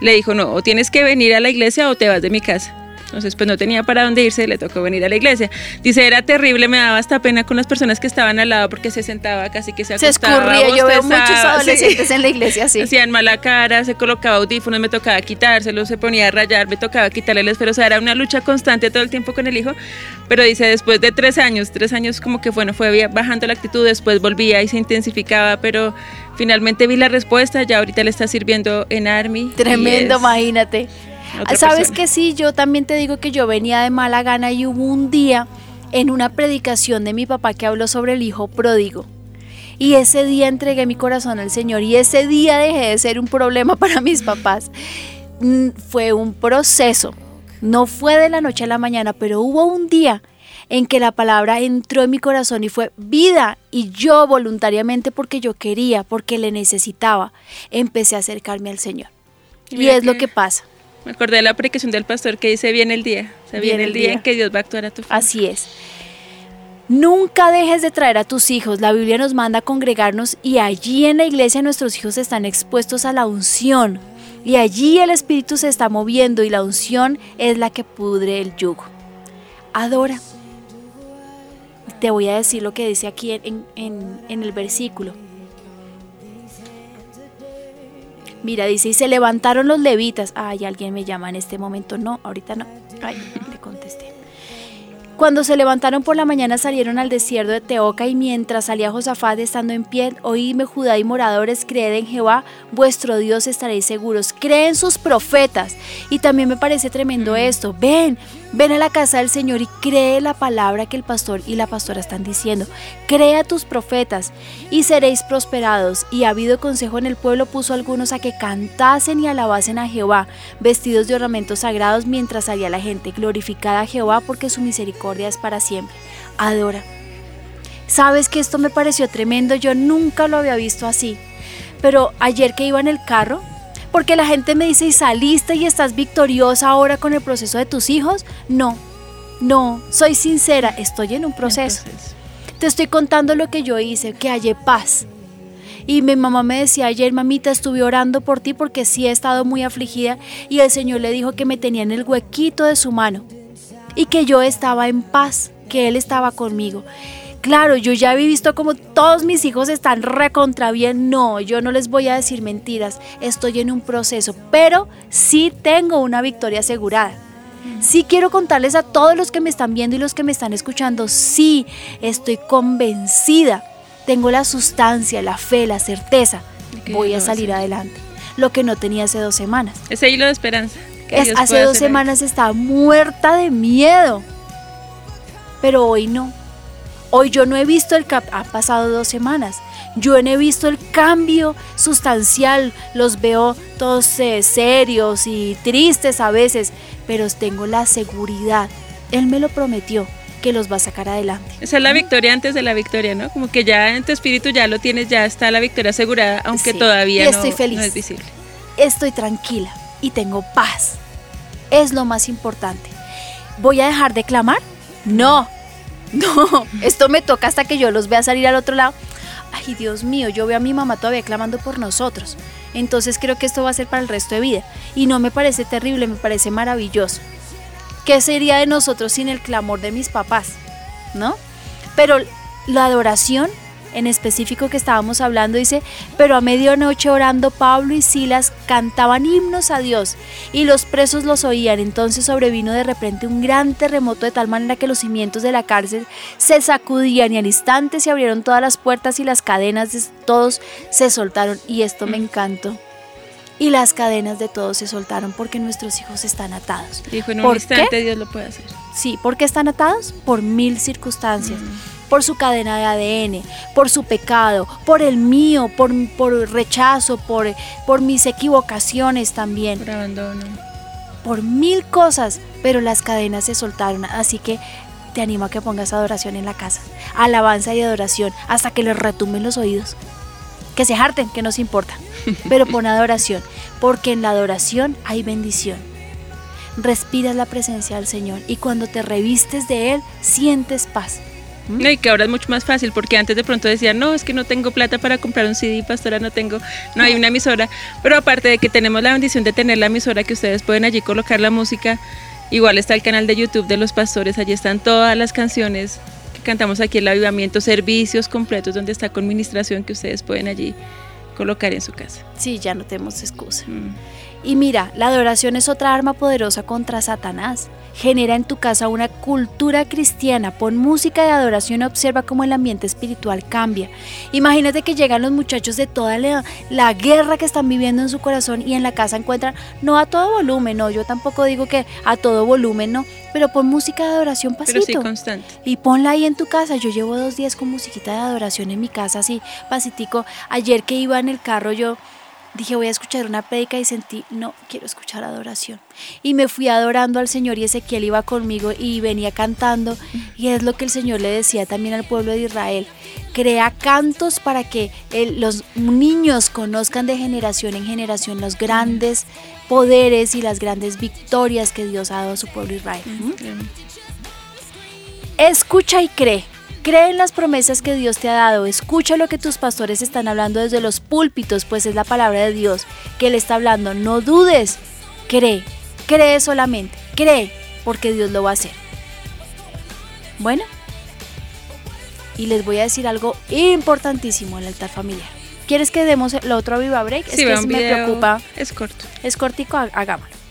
le dijo, no, o tienes que venir a la iglesia o te vas de mi casa. Entonces, pues no tenía para dónde irse, le tocó venir a la iglesia. Dice, era terrible, me daba hasta pena con las personas que estaban al lado porque se sentaba casi que se acostaba. Se escurría, yo veo muchos adolescentes en la iglesia, sí. Hacían mala cara, se colocaba audífonos, me tocaba quitárselo, se ponía a rayar, me tocaba quitarle el esfero. O sea, era una lucha constante todo el tiempo con el hijo. Pero dice, después de tres años, tres años como que bueno, fue bajando la actitud, después volvía y se intensificaba, pero finalmente vi la respuesta, ya ahorita le está sirviendo en Army. Tremendo, imagínate. Sabes que sí, yo también te digo que yo venía de mala gana y hubo un día en una predicación de mi papá que habló sobre el hijo pródigo. Y ese día entregué mi corazón al Señor y ese día dejé de ser un problema para mis papás. Mm, fue un proceso. No fue de la noche a la mañana, pero hubo un día en que la palabra entró en mi corazón y fue vida. Y yo voluntariamente, porque yo quería, porque le necesitaba, empecé a acercarme al Señor. Y, es lo que pasa. Me acordé de la predicación del pastor que dice, viene el día. O sea, viene, el día, en que Dios va a actuar a tu favor. Así es. Nunca dejes de traer a tus hijos. La Biblia nos manda a congregarnos y allí en la iglesia nuestros hijos están expuestos a la unción. Y allí el Espíritu se está moviendo y la unción es la que pudre el yugo. Adora. Te voy a decir lo que dice aquí en, en el versículo. Mira, dice, y se levantaron los levitas. Ay, alguien me llama en este momento. No, ahorita no. Ay, le contesté. Cuando se levantaron por la mañana salieron al desierto de Teoca y mientras salía Josafat estando en pie, oídme Judá y moradores, creed en Jehová, vuestro Dios estaréis seguros. Creen sus profetas. Y también me parece tremendo esto. Ven, ven a la casa del Señor y cree la palabra que el pastor y la pastora están diciendo. Cree a tus profetas y seréis prosperados. Y ha habido consejo en el pueblo, puso algunos a que cantasen y alabasen a Jehová, vestidos de ornamentos sagrados mientras salía la gente. Glorificada a Jehová porque su misericordia es para siempre. Adora. Sabes que esto me pareció tremendo, yo nunca lo había visto así. Pero ayer que iba en el carro, porque la gente me dice, ¿y saliste y estás victoriosa ahora con el proceso de tus hijos? No, no, soy sincera, estoy en un proceso. Te estoy contando lo que yo hice, que hallé paz. Y mi mamá me decía ayer, mamita, estuve orando por ti porque sí he estado muy afligida y el Señor le dijo que me tenía en el huequito de su mano y que yo estaba en paz, que Él estaba conmigo. Claro, yo ya había visto como todos mis hijos están recontra bien. No, yo no les voy a decir mentiras. Estoy en un proceso, pero sí tengo una victoria asegurada. Sí quiero contarles a todos los que me están viendo y los que me están escuchando, sí, estoy convencida, tengo la sustancia, la fe, la certeza, voy a salir adelante. Lo que no tenía hace dos semanas. Ese hilo de esperanza. hace dos semanas estaba muerta de miedo, pero hoy no. Hoy yo no he visto el cap, han pasado dos semanas. Yo no he visto el cambio sustancial, los veo todos eh, serios y tristes a veces, pero tengo la seguridad, Él me lo prometió, que los va a sacar adelante. Esa es la victoria antes de la victoria, ¿no? Como que ya en tu espíritu ya lo tienes, ya está la victoria asegurada, aunque todavía estoy feliz. no es visible. Estoy tranquila y tengo paz. Es lo más importante. ¿Voy a dejar de clamar? No, no, esto me toca hasta que yo los vea salir al otro lado ay Dios mío, yo veo a mi mamá todavía clamando por nosotros. Entonces creo que esto va a ser para el resto de vida. Y no me parece terrible, me parece maravilloso. ¿Qué sería de nosotros sin el clamor de mis papás? ¿No? Pero la adoración en específico que estábamos hablando, dice, pero a medianoche orando Pablo y Silas cantaban himnos a Dios y los presos los oían. Entonces sobrevino de repente un gran terremoto de tal manera que los cimientos de la cárcel se sacudían y al instante se abrieron todas las puertas y las cadenas de todos se soltaron. Y esto me encantó y las cadenas de todos se soltaron porque nuestros hijos están atados. Dijo en un instante Dios lo puede hacer. Sí, ¿por qué están atados? Por mil circunstancias por su cadena de ADN, por su pecado, por el mío, por, por rechazo, por, por mis equivocaciones también. Por abandono. Por mil cosas, pero las cadenas se soltaron. Así que te animo a que pongas adoración en la casa. Alabanza y adoración hasta que les retumben los oídos. Que se harten, que no se importa. Pero pon adoración, porque en la adoración hay bendición. Respiras la presencia del Señor y cuando te revistes de Él, sientes paz. No, y que ahora es mucho más fácil, porque antes de pronto decía, no, es que no tengo plata para comprar un CD, pastora, no tengo, no hay una emisora. Pero aparte de que tenemos la bendición de tener la emisora, que ustedes pueden allí colocar la música, igual está el canal de YouTube de los pastores, allí están todas las canciones que cantamos aquí, el avivamiento, servicios completos, donde está con administración que ustedes pueden allí colocar en su casa. Sí, ya no tenemos excusa. Mm. Y mira, la adoración es otra arma poderosa contra Satanás. Genera en tu casa una cultura cristiana, pon música de adoración y observa cómo el ambiente espiritual cambia. Imagínate que llegan los muchachos de toda la, guerra que están viviendo en su corazón y en la casa encuentran, no a todo volumen, no, yo tampoco digo que a todo volumen, no, pero pon música de adoración pasito. Pero sí constante. Y ponla ahí en tu casa. Yo llevo dos días con musiquita de adoración en mi casa, así pasitico. Ayer que iba en el carro yo dije voy a escuchar una prédica y sentí, no, quiero escuchar adoración. Y me fui adorando al Señor y Ezequiel iba conmigo y venía cantando y es lo que el Señor le decía también al pueblo de Israel. Crea cantos para que los niños conozcan de generación en generación los grandes poderes y las grandes victorias que Dios ha dado a su pueblo Israel. Escucha y cree. Cree en las promesas que Dios te ha dado, escucha lo que tus pastores están hablando desde los púlpitos, pues es la palabra de Dios que Él está hablando. No dudes, cree, cree solamente, cree, porque Dios lo va a hacer. Bueno, y les voy a decir algo importantísimo en el altar familiar. ¿Quieres que demos el otro viva break? es que me preocupa. Es corto. Es cortico, hagámoslo.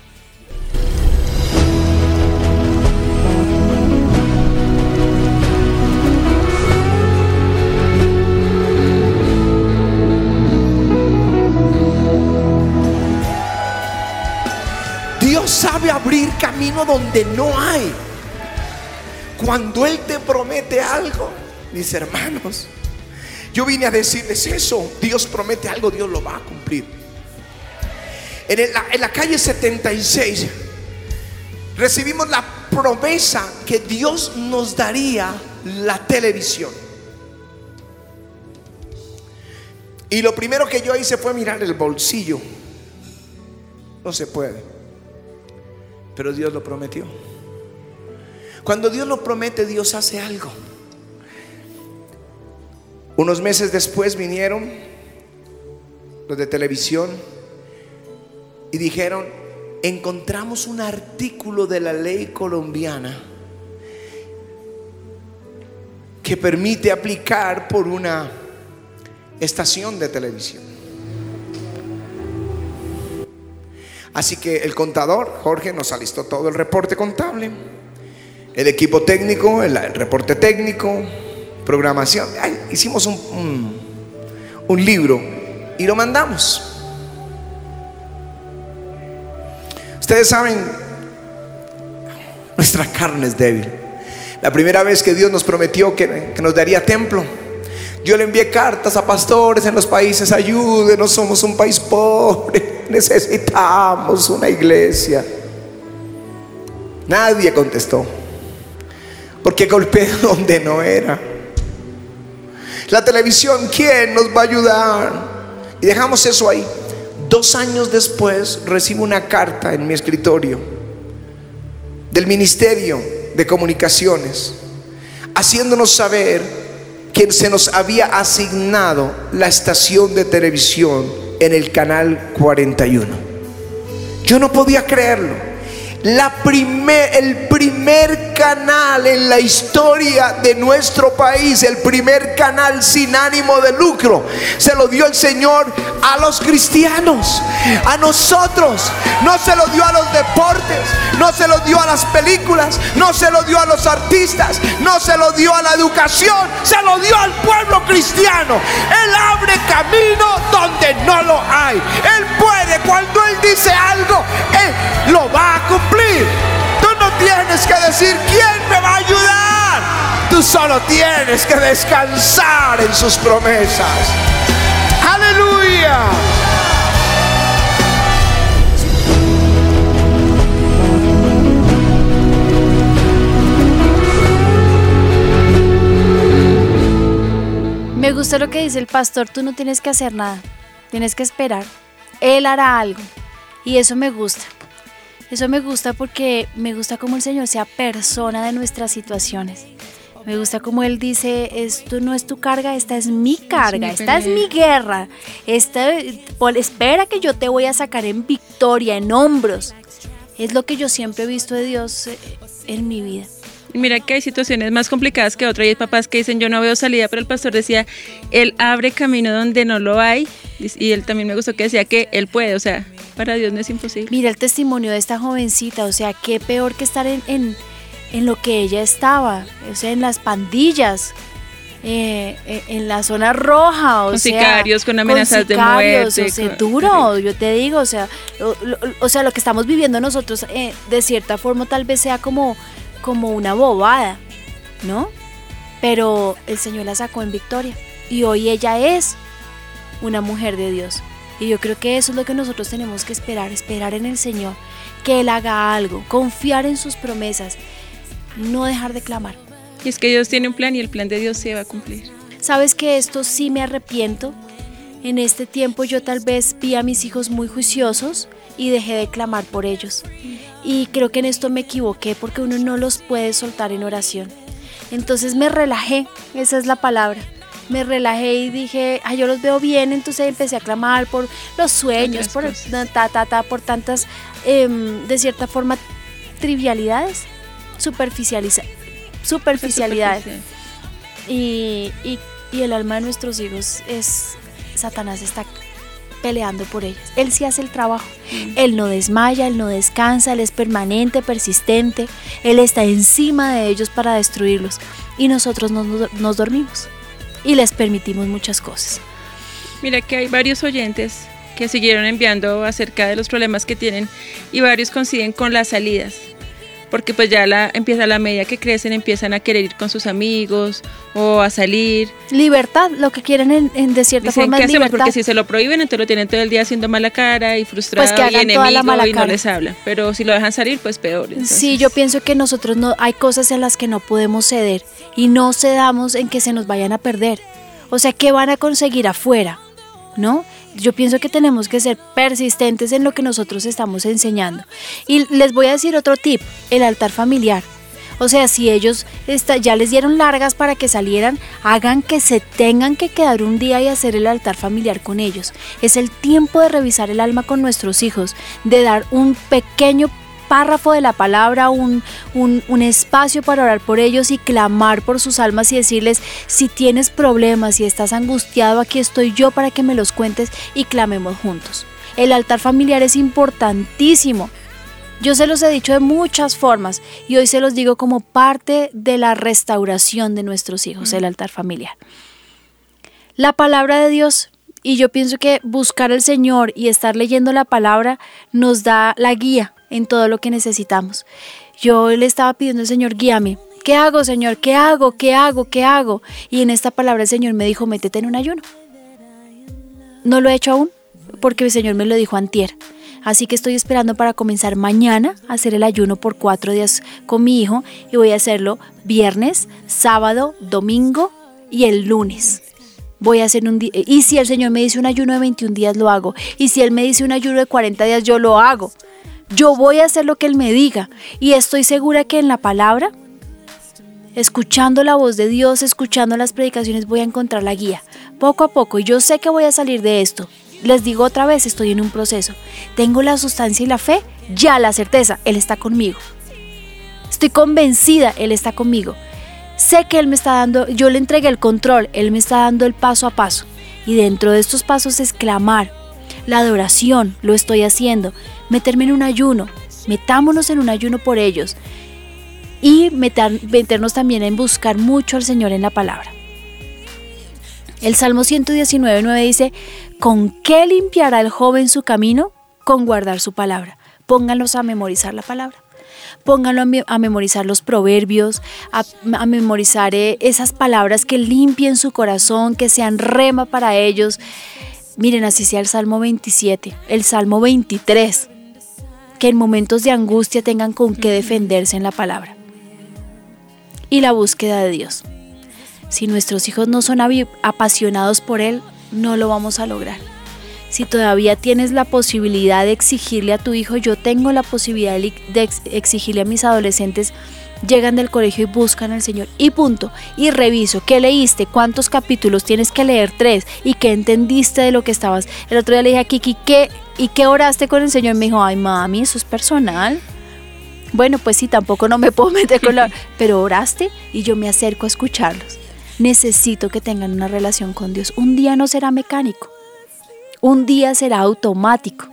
Sabe abrir camino donde no hay. Cuando Él te promete algo, mis hermanos, yo vine a decirles eso. Dios promete algo, Dios lo va a cumplir. En, la calle 76 recibimos la promesa que Dios nos daría la televisión. Y lo primero que yo hice fue mirar el bolsillo. No se puede. Pero Dios lo prometió. Cuando Dios lo promete, Dios hace algo. Unos meses después vinieron los de televisión y dijeron, encontramos un artículo de la ley colombiana que permite aplicar por una estación de televisión. Así que el contador, Jorge, nos alistó todo el reporte contable, el equipo técnico, el, reporte técnico, programación. Hicimos un, un, un libro y lo mandamos. Ustedes saben, nuestra carne es débil. La primera vez que Dios nos prometió que, que nos daría templo, yo le envié cartas a pastores en los países, ayúdenos, somos un país pobre, necesitamos una iglesia. Nadie contestó, porque golpeé donde no era. La televisión, ¿quién nos va a ayudar? Y dejamos eso ahí. Dos años después recibo una carta en mi escritorio del Ministerio de Comunicaciones, haciéndonos saber que se nos había asignado la estación de televisión en el canal 41. Yo no podía creerlo. El primer canal en la historia de nuestro país, el primer canal sin ánimo de lucro, se lo dio el Señor a los cristianos, a nosotros. No se lo dio a los deportes, no se lo dio a las películas, no se lo dio a los artistas, no se lo dio a la educación, se lo dio al pueblo cristiano. Él abre camino donde no lo hay. Él puede, cuando Él dice algo, Él lo va cumplir. Tú no tienes que decir quién me va a ayudar. Tú solo tienes que descansar en sus promesas. Aleluya. Me gusta lo que dice el pastor, tú no tienes que hacer nada, tienes que esperar. Él hará algo. Y eso me gusta. Eso me gusta porque me gusta como el Señor sea persona de nuestras situaciones. Me gusta como Él dice, esto no es tu carga, esta es mi carga, esta es mi guerra. Esta, por- espera que yo te voy a sacar en victoria, en hombros. Es lo que yo siempre he visto de Dios eh, en mi vida. Mira que hay situaciones más complicadas que otras. Y hay papás que dicen yo no veo salida, pero el pastor decía, él abre camino donde no lo hay y él también me gustó que decía que él puede, o sea, para Dios no es imposible. Mira el testimonio de esta jovencita, o sea, qué peor que estar en, en, en lo que ella estaba, o sea, en las pandillas, eh, eh, en la zona roja, o Con sea, sicarios, con amenazas de sicarios, muerte, O sea, con- duro, yo te digo, o sea, lo, lo- o sea, lo que estamos viviendo nosotros, eh, de cierta forma, tal vez sea como, como una bobada, ¿no? Pero el Señor la sacó en victoria y hoy ella es una mujer de Dios. Y yo creo que eso es lo que nosotros tenemos que esperar, esperar en el Señor, que Él haga algo, confiar en sus promesas, no dejar de clamar. Y es que Dios tiene un plan y el plan de Dios se va a cumplir. Sabes que esto sí me arrepiento. En este tiempo yo tal vez vi a mis hijos muy juiciosos y dejé de clamar por ellos. Y creo que en esto me equivoqué porque uno no los puede soltar en oración. Entonces me relajé, esa es la palabra. Me relajé y dije, ay, yo los veo bien, entonces empecé a clamar por los sueños, por ta, ta, ta, por tantas, em, de cierta forma, trivialidades, superficializa, superficialidades. Y, y- y el alma de nuestros hijos es, Satanás está peleando por ellas. Él sí hace el trabajo. Él no desmaya, él no descansa, él es permanente, persistente. Él está encima de ellos para destruirlos. Y nosotros nos, nos dormimos. Y les permitimos muchas cosas. Mira que hay varios oyentes que siguieron enviando acerca de los problemas que tienen y varios coinciden con las salidas. Porque pues ya la, empieza la medida que crecen, empiezan a querer ir con sus amigos o a salir. Libertad, lo que quieren en, en- de cierta Dicen, forma ¿qué es hacemos? libertad. Porque si se lo prohíben, entonces lo tienen todo el día haciendo mala cara y frustrado Pues que y hagan toda la enemigo mala y no cara. les hablan. Pero si lo dejan salir, pues peor. Sí, entonces. yo pienso que nosotros no hay cosas en las que no podemos ceder y no cedamos en que se nos vayan a perder. O sea, ¿qué van a conseguir afuera? ¿No? Yo pienso que tenemos que ser persistentes en lo que nosotros estamos enseñando. Y les voy a decir otro tip, el altar familiar. O sea, si ellos ya les dieron largas para que salieran, hagan que se tengan que quedar un día y hacer el altar familiar con ellos. Es el tiempo de revisar el alma con nuestros hijos, de dar un pequeño párrafo de la palabra, un, un, espacio para orar por ellos y clamar por sus almas y decirles, si tienes problemas, si estás angustiado, aquí estoy yo para que me los cuentes y clamemos juntos. El altar familiar es importantísimo. Yo se los he dicho de muchas formas y hoy se los digo como parte de la restauración de nuestros hijos, el altar familiar. La palabra de Dios, y yo pienso que buscar al Señor y estar leyendo la palabra nos da la guía en todo lo que necesitamos. Yo le estaba pidiendo al Señor, guíame. ¿Qué hago, Señor? ¿Qué hago? ¿Qué hago? ¿Qué hago? Y en esta palabra el Señor me dijo, métete en un ayuno. No lo he hecho aún, porque el Señor me lo dijo antier. Así que estoy esperando para comenzar mañana a hacer el ayuno por cuatro días con mi hijo y voy a hacerlo viernes, sábado, domingo y el lunes. Voy a hacer un día. Y si el Señor me dice un ayuno de 21 días, lo hago. Y si Él me dice un ayuno de 40 días, yo lo hago. Yo voy a hacer lo que Él me diga. Y estoy segura que en la palabra, escuchando la voz de Dios, escuchando las predicaciones, voy a encontrar la guía. Poco a poco. Y yo sé que voy a salir de esto les digo otra vez, estoy en un proceso. Tengo la sustancia y la fe, ya la certeza, Él está conmigo. Estoy convencida, Él está conmigo. Sé que Él me está dando, yo le entregué el control, Él me está dando el paso a paso. Y dentro de estos pasos es clamar, la adoración, lo estoy haciendo, meterme en un ayuno, metámonos en un ayuno por ellos y meternos también en buscar mucho al Señor en la palabra. El Salmo 119, 9 dice, ¿con qué limpiará el joven su camino? Con guardar su palabra. Pónganlos a memorizar la palabra. Pónganlo a, memorizar los proverbios, a, memorizar eh, esas palabras que limpien su corazón, que sean rema para ellos. Miren, así sea el Salmo 27, el Salmo 23, que en momentos de angustia tengan con qué defenderse en la palabra. Y la búsqueda de Dios. Si nuestros hijos no son apasionados por Él, no lo vamos a lograr. Si todavía tienes la posibilidad de exigirle a tu hijo, yo tengo la posibilidad de exigirle a mis adolescentes, llegan del colegio y buscan al Señor. Y punto. Y reviso, ¿qué leíste? ¿Cuántos capítulos? Tienes que leer tres. ¿Y qué entendiste de lo que estabas? El otro día le dije a Kiki, ¿qué, ¿y qué oraste con el Señor? Me dijo, ay mami, eso es personal. Bueno, pues sí, tampoco no me puedo meter con la... Pero oraste y yo me acerco a escucharlos necesito que tengan una relación con Dios. Un día no será mecánico, un día será automático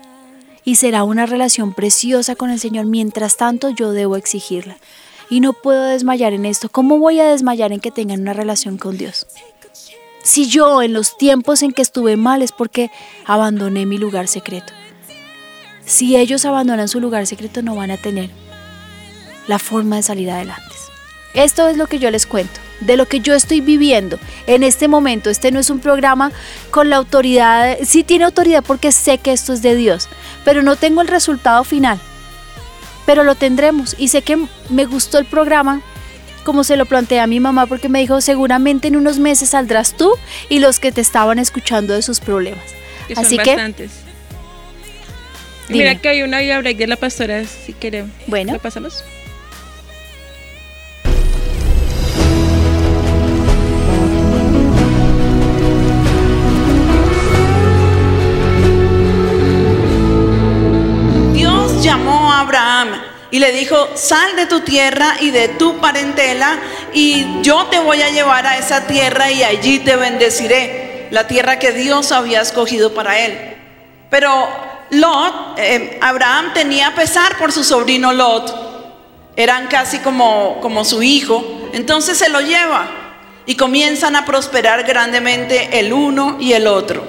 y será una relación preciosa con el Señor. Mientras tanto, yo debo exigirla. Y no puedo desmayar en esto. ¿Cómo voy a desmayar en que tengan una relación con Dios? Si yo en los tiempos en que estuve mal es porque abandoné mi lugar secreto. Si ellos abandonan su lugar secreto no van a tener la forma de salir adelante. Esto es lo que yo les cuento de lo que yo estoy viviendo en este momento. Este no es un programa con la autoridad, sí tiene autoridad porque sé que esto es de Dios, pero no tengo el resultado final. Pero lo tendremos y sé que me gustó el programa como se lo planteé a mi mamá porque me dijo seguramente en unos meses saldrás tú y los que te estaban escuchando de sus problemas. Así que Mira que hay una break de la pastora si queremos. Bueno. ¿Lo pasamos? Abraham y le dijo, sal de tu tierra y de tu parentela y yo te voy a llevar a esa tierra y allí te bendeciré, la tierra que Dios había escogido para él. Pero Lot, eh, Abraham tenía pesar por su sobrino Lot, eran casi como, como su hijo, entonces se lo lleva y comienzan a prosperar grandemente el uno y el otro.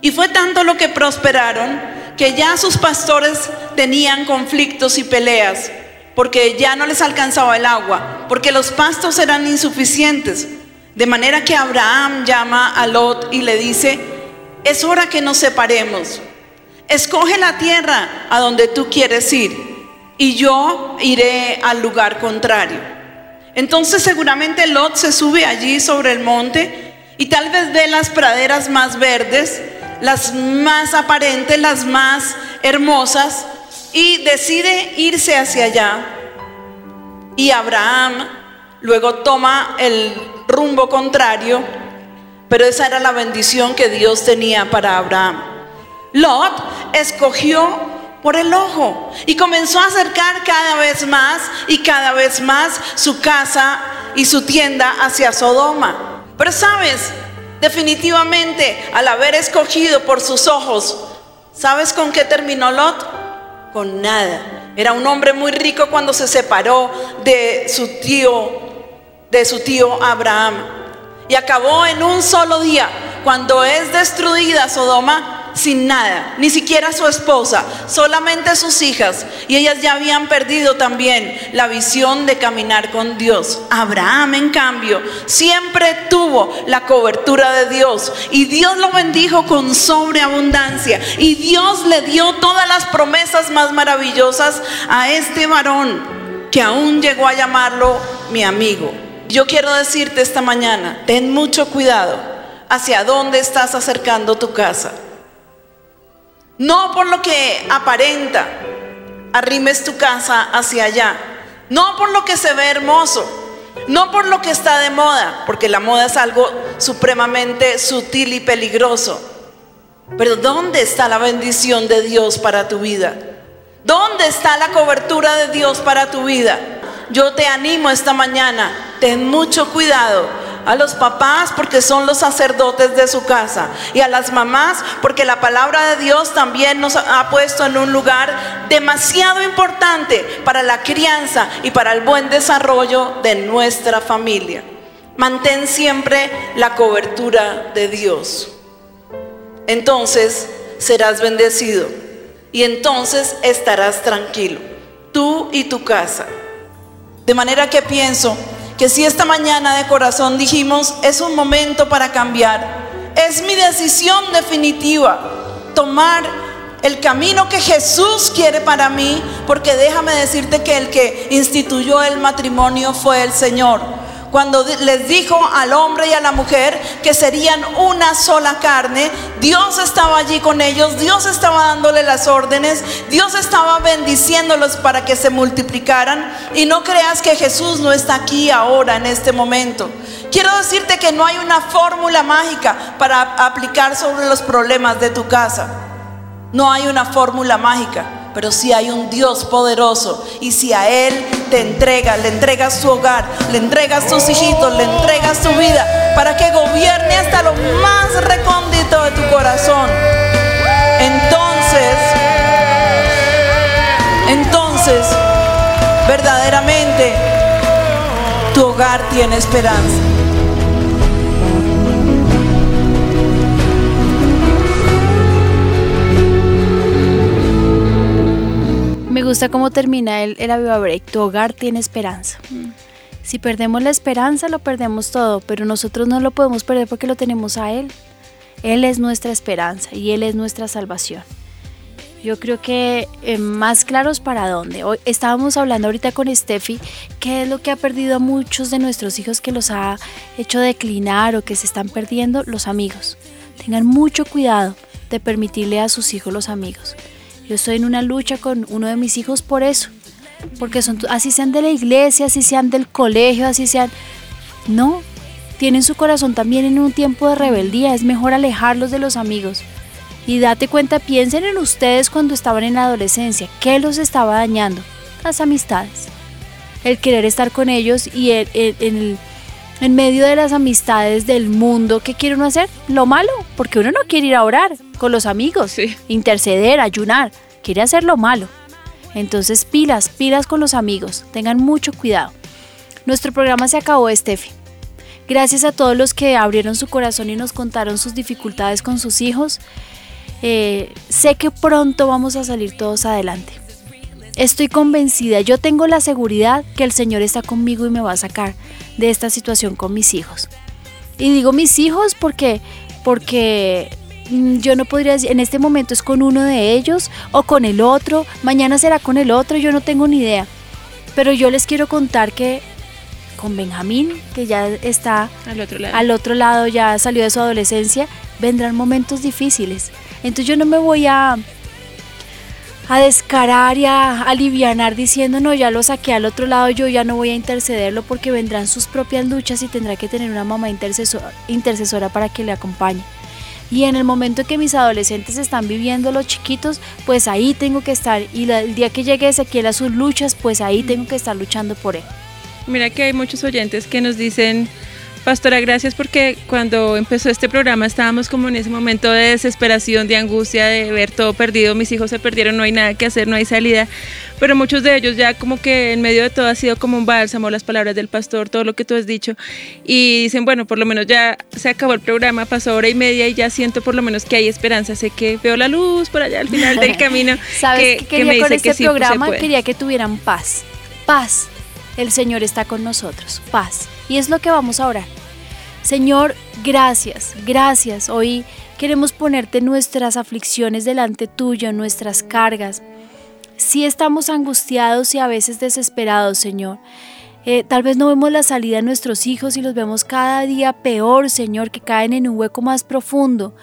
Y fue tanto lo que prosperaron que ya sus pastores tenían conflictos y peleas, porque ya no les alcanzaba el agua, porque los pastos eran insuficientes. De manera que Abraham llama a Lot y le dice, es hora que nos separemos. Escoge la tierra a donde tú quieres ir y yo iré al lugar contrario. Entonces seguramente Lot se sube allí sobre el monte y tal vez ve las praderas más verdes las más aparentes, las más hermosas, y decide irse hacia allá. Y Abraham luego toma el rumbo contrario, pero esa era la bendición que Dios tenía para Abraham. Lot escogió por el ojo y comenzó a acercar cada vez más y cada vez más su casa y su tienda hacia Sodoma. Pero sabes, definitivamente al haber escogido por sus ojos, ¿sabes con qué terminó Lot? Con nada. Era un hombre muy rico cuando se separó de su tío, de su tío Abraham. Y acabó en un solo día, cuando es destruida Sodoma, sin nada, ni siquiera su esposa, solamente sus hijas. Y ellas ya habían perdido también la visión de caminar con Dios. Abraham, en cambio, siempre tuvo la cobertura de Dios. Y Dios lo bendijo con sobreabundancia. Y Dios le dio todas las promesas más maravillosas a este varón que aún llegó a llamarlo mi amigo. Yo quiero decirte esta mañana, ten mucho cuidado hacia dónde estás acercando tu casa. No por lo que aparenta, arrimes tu casa hacia allá. No por lo que se ve hermoso, no por lo que está de moda, porque la moda es algo supremamente sutil y peligroso. Pero ¿dónde está la bendición de Dios para tu vida? ¿Dónde está la cobertura de Dios para tu vida? Yo te animo esta mañana, ten mucho cuidado a los papás porque son los sacerdotes de su casa y a las mamás porque la palabra de Dios también nos ha puesto en un lugar demasiado importante para la crianza y para el buen desarrollo de nuestra familia. Mantén siempre la cobertura de Dios. Entonces serás bendecido y entonces estarás tranquilo, tú y tu casa. De manera que pienso que si esta mañana de corazón dijimos, es un momento para cambiar, es mi decisión definitiva tomar el camino que Jesús quiere para mí, porque déjame decirte que el que instituyó el matrimonio fue el Señor cuando les dijo al hombre y a la mujer que serían una sola carne, Dios estaba allí con ellos, Dios estaba dándole las órdenes, Dios estaba bendiciéndolos para que se multiplicaran. Y no creas que Jesús no está aquí ahora, en este momento. Quiero decirte que no hay una fórmula mágica para aplicar sobre los problemas de tu casa. No hay una fórmula mágica pero si hay un Dios poderoso y si a Él te entrega, le entregas tu hogar, le entregas tus hijitos, le entregas tu vida para que gobierne hasta lo más recóndito de tu corazón, entonces, entonces, verdaderamente, tu hogar tiene esperanza. Gusta cómo termina el, el Aviva. Tu hogar tiene esperanza. Si perdemos la esperanza, lo perdemos todo, pero nosotros no lo podemos perder porque lo tenemos a Él. Él es nuestra esperanza y Él es nuestra salvación. Yo creo que eh, más claros para dónde. Hoy estábamos hablando ahorita con Steffi, qué es lo que ha perdido a muchos de nuestros hijos que los ha hecho declinar o que se están perdiendo los amigos. Tengan mucho cuidado de permitirle a sus hijos los amigos. Yo estoy en una lucha con uno de mis hijos por eso. Porque son, así sean de la iglesia, así sean del colegio, así sean... No, tienen su corazón también en un tiempo de rebeldía. Es mejor alejarlos de los amigos. Y date cuenta, piensen en ustedes cuando estaban en la adolescencia. ¿Qué los estaba dañando? Las amistades. El querer estar con ellos y en medio de las amistades del mundo, ¿qué quiere uno hacer? Lo malo, porque uno no quiere ir a orar con los amigos, interceder, ayunar, quiere hacer lo malo. Entonces pilas, pilas con los amigos, tengan mucho cuidado. Nuestro programa se acabó, Estefi. Gracias a todos los que abrieron su corazón y nos contaron sus dificultades con sus hijos. Eh, sé que pronto vamos a salir todos adelante. Estoy convencida, yo tengo la seguridad que el Señor está conmigo y me va a sacar de esta situación con mis hijos. Y digo mis hijos porque, porque Mm, yo no podría decir, en este momento es con uno de ellos o con el otro, mañana será con el otro, yo no tengo ni idea. Pero yo les quiero contar que con Benjamín, que ya está al otro lado, al otro lado ya salió de su adolescencia, vendrán momentos difíciles. Entonces yo no me voy a, a descarar y a alivianar diciendo, no, ya lo saqué al otro lado, yo ya no voy a intercederlo porque vendrán sus propias luchas y tendrá que tener una mamá intercesora, intercesora para que le acompañe. Y en el momento que mis adolescentes están viviendo los chiquitos, pues ahí tengo que estar. Y el día que llegue Ezequiel a sus luchas, pues ahí tengo que estar luchando por él. Mira que hay muchos oyentes que nos dicen, Pastora, gracias porque cuando empezó este programa estábamos como en ese momento de desesperación, de angustia, de ver todo perdido, mis hijos se perdieron, no hay nada que hacer, no hay salida, pero muchos de ellos ya como que en medio de todo ha sido como un bálsamo, las palabras del pastor, todo lo que tú has dicho, y dicen, bueno, por lo menos ya se acabó el programa, pasó hora y media y ya siento por lo menos que hay esperanza, sé que veo la luz por allá al final del camino. ¿Sabes que, quería con este programa? Quería que tuvieran paz, paz. El Señor está con nosotros, paz. Y es lo que vamos a orar. Señor, gracias, gracias. Hoy queremos ponerte nuestras aflicciones delante tuyo, nuestras cargas. Si estamos angustiados y a veces desesperados, Señor. Eh, tal vez no vemos la salida de nuestros hijos y los vemos cada día peor, Señor, que caen en un hueco más profundo.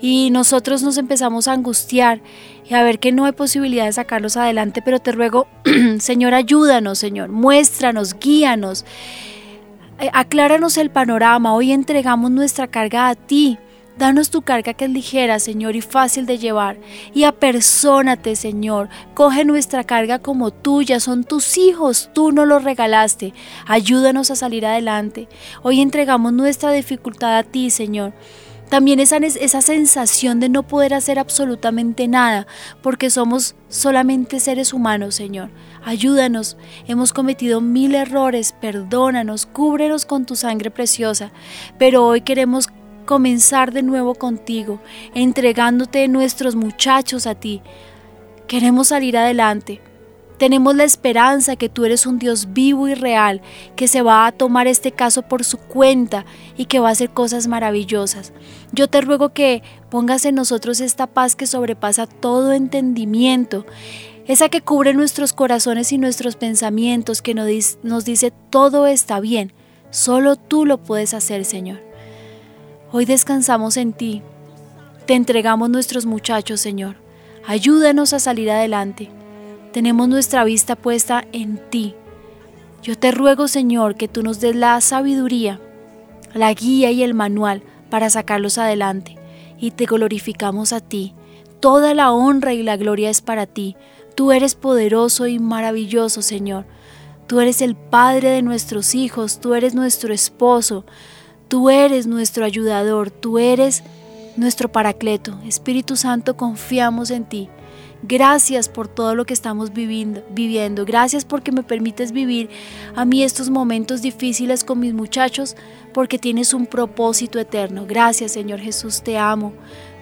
Y nosotros nos empezamos a angustiar y a ver que no hay posibilidad de sacarlos adelante, pero te ruego, Señor, ayúdanos, Señor, muéstranos, guíanos. Eh, acláranos el panorama, hoy entregamos nuestra carga a ti. Danos tu carga que es ligera, Señor, y fácil de llevar. Y apersónate, Señor. Coge nuestra carga como tuya. Son tus hijos. Tú nos los regalaste. Ayúdanos a salir adelante. Hoy entregamos nuestra dificultad a ti, Señor. También esa, esa sensación de no poder hacer absolutamente nada, porque somos solamente seres humanos, Señor. Ayúdanos, hemos cometido mil errores, perdónanos, cúbrenos con tu sangre preciosa, pero hoy queremos comenzar de nuevo contigo, entregándote nuestros muchachos a ti. Queremos salir adelante. Tenemos la esperanza que tú eres un Dios vivo y real, que se va a tomar este caso por su cuenta y que va a hacer cosas maravillosas. Yo te ruego que pongas en nosotros esta paz que sobrepasa todo entendimiento, esa que cubre nuestros corazones y nuestros pensamientos, que nos dice todo está bien, solo tú lo puedes hacer, Señor. Hoy descansamos en ti, te entregamos nuestros muchachos, Señor. Ayúdanos a salir adelante. Tenemos nuestra vista puesta en ti. Yo te ruego, Señor, que tú nos des la sabiduría, la guía y el manual para sacarlos adelante. Y te glorificamos a ti. Toda la honra y la gloria es para ti. Tú eres poderoso y maravilloso, Señor. Tú eres el Padre de nuestros hijos, tú eres nuestro esposo, tú eres nuestro ayudador, tú eres nuestro paracleto. Espíritu Santo, confiamos en ti. Gracias por todo lo que estamos viviendo, viviendo. Gracias porque me permites vivir a mí estos momentos difíciles con mis muchachos porque tienes un propósito eterno. Gracias Señor Jesús, te amo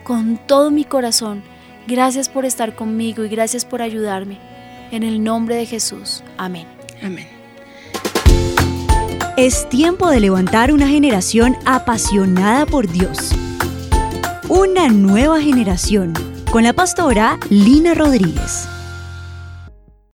con todo mi corazón. Gracias por estar conmigo y gracias por ayudarme. En el nombre de Jesús. Amén. Amén. Es tiempo de levantar una generación apasionada por Dios. Una nueva generación con la pastora Lina Rodríguez.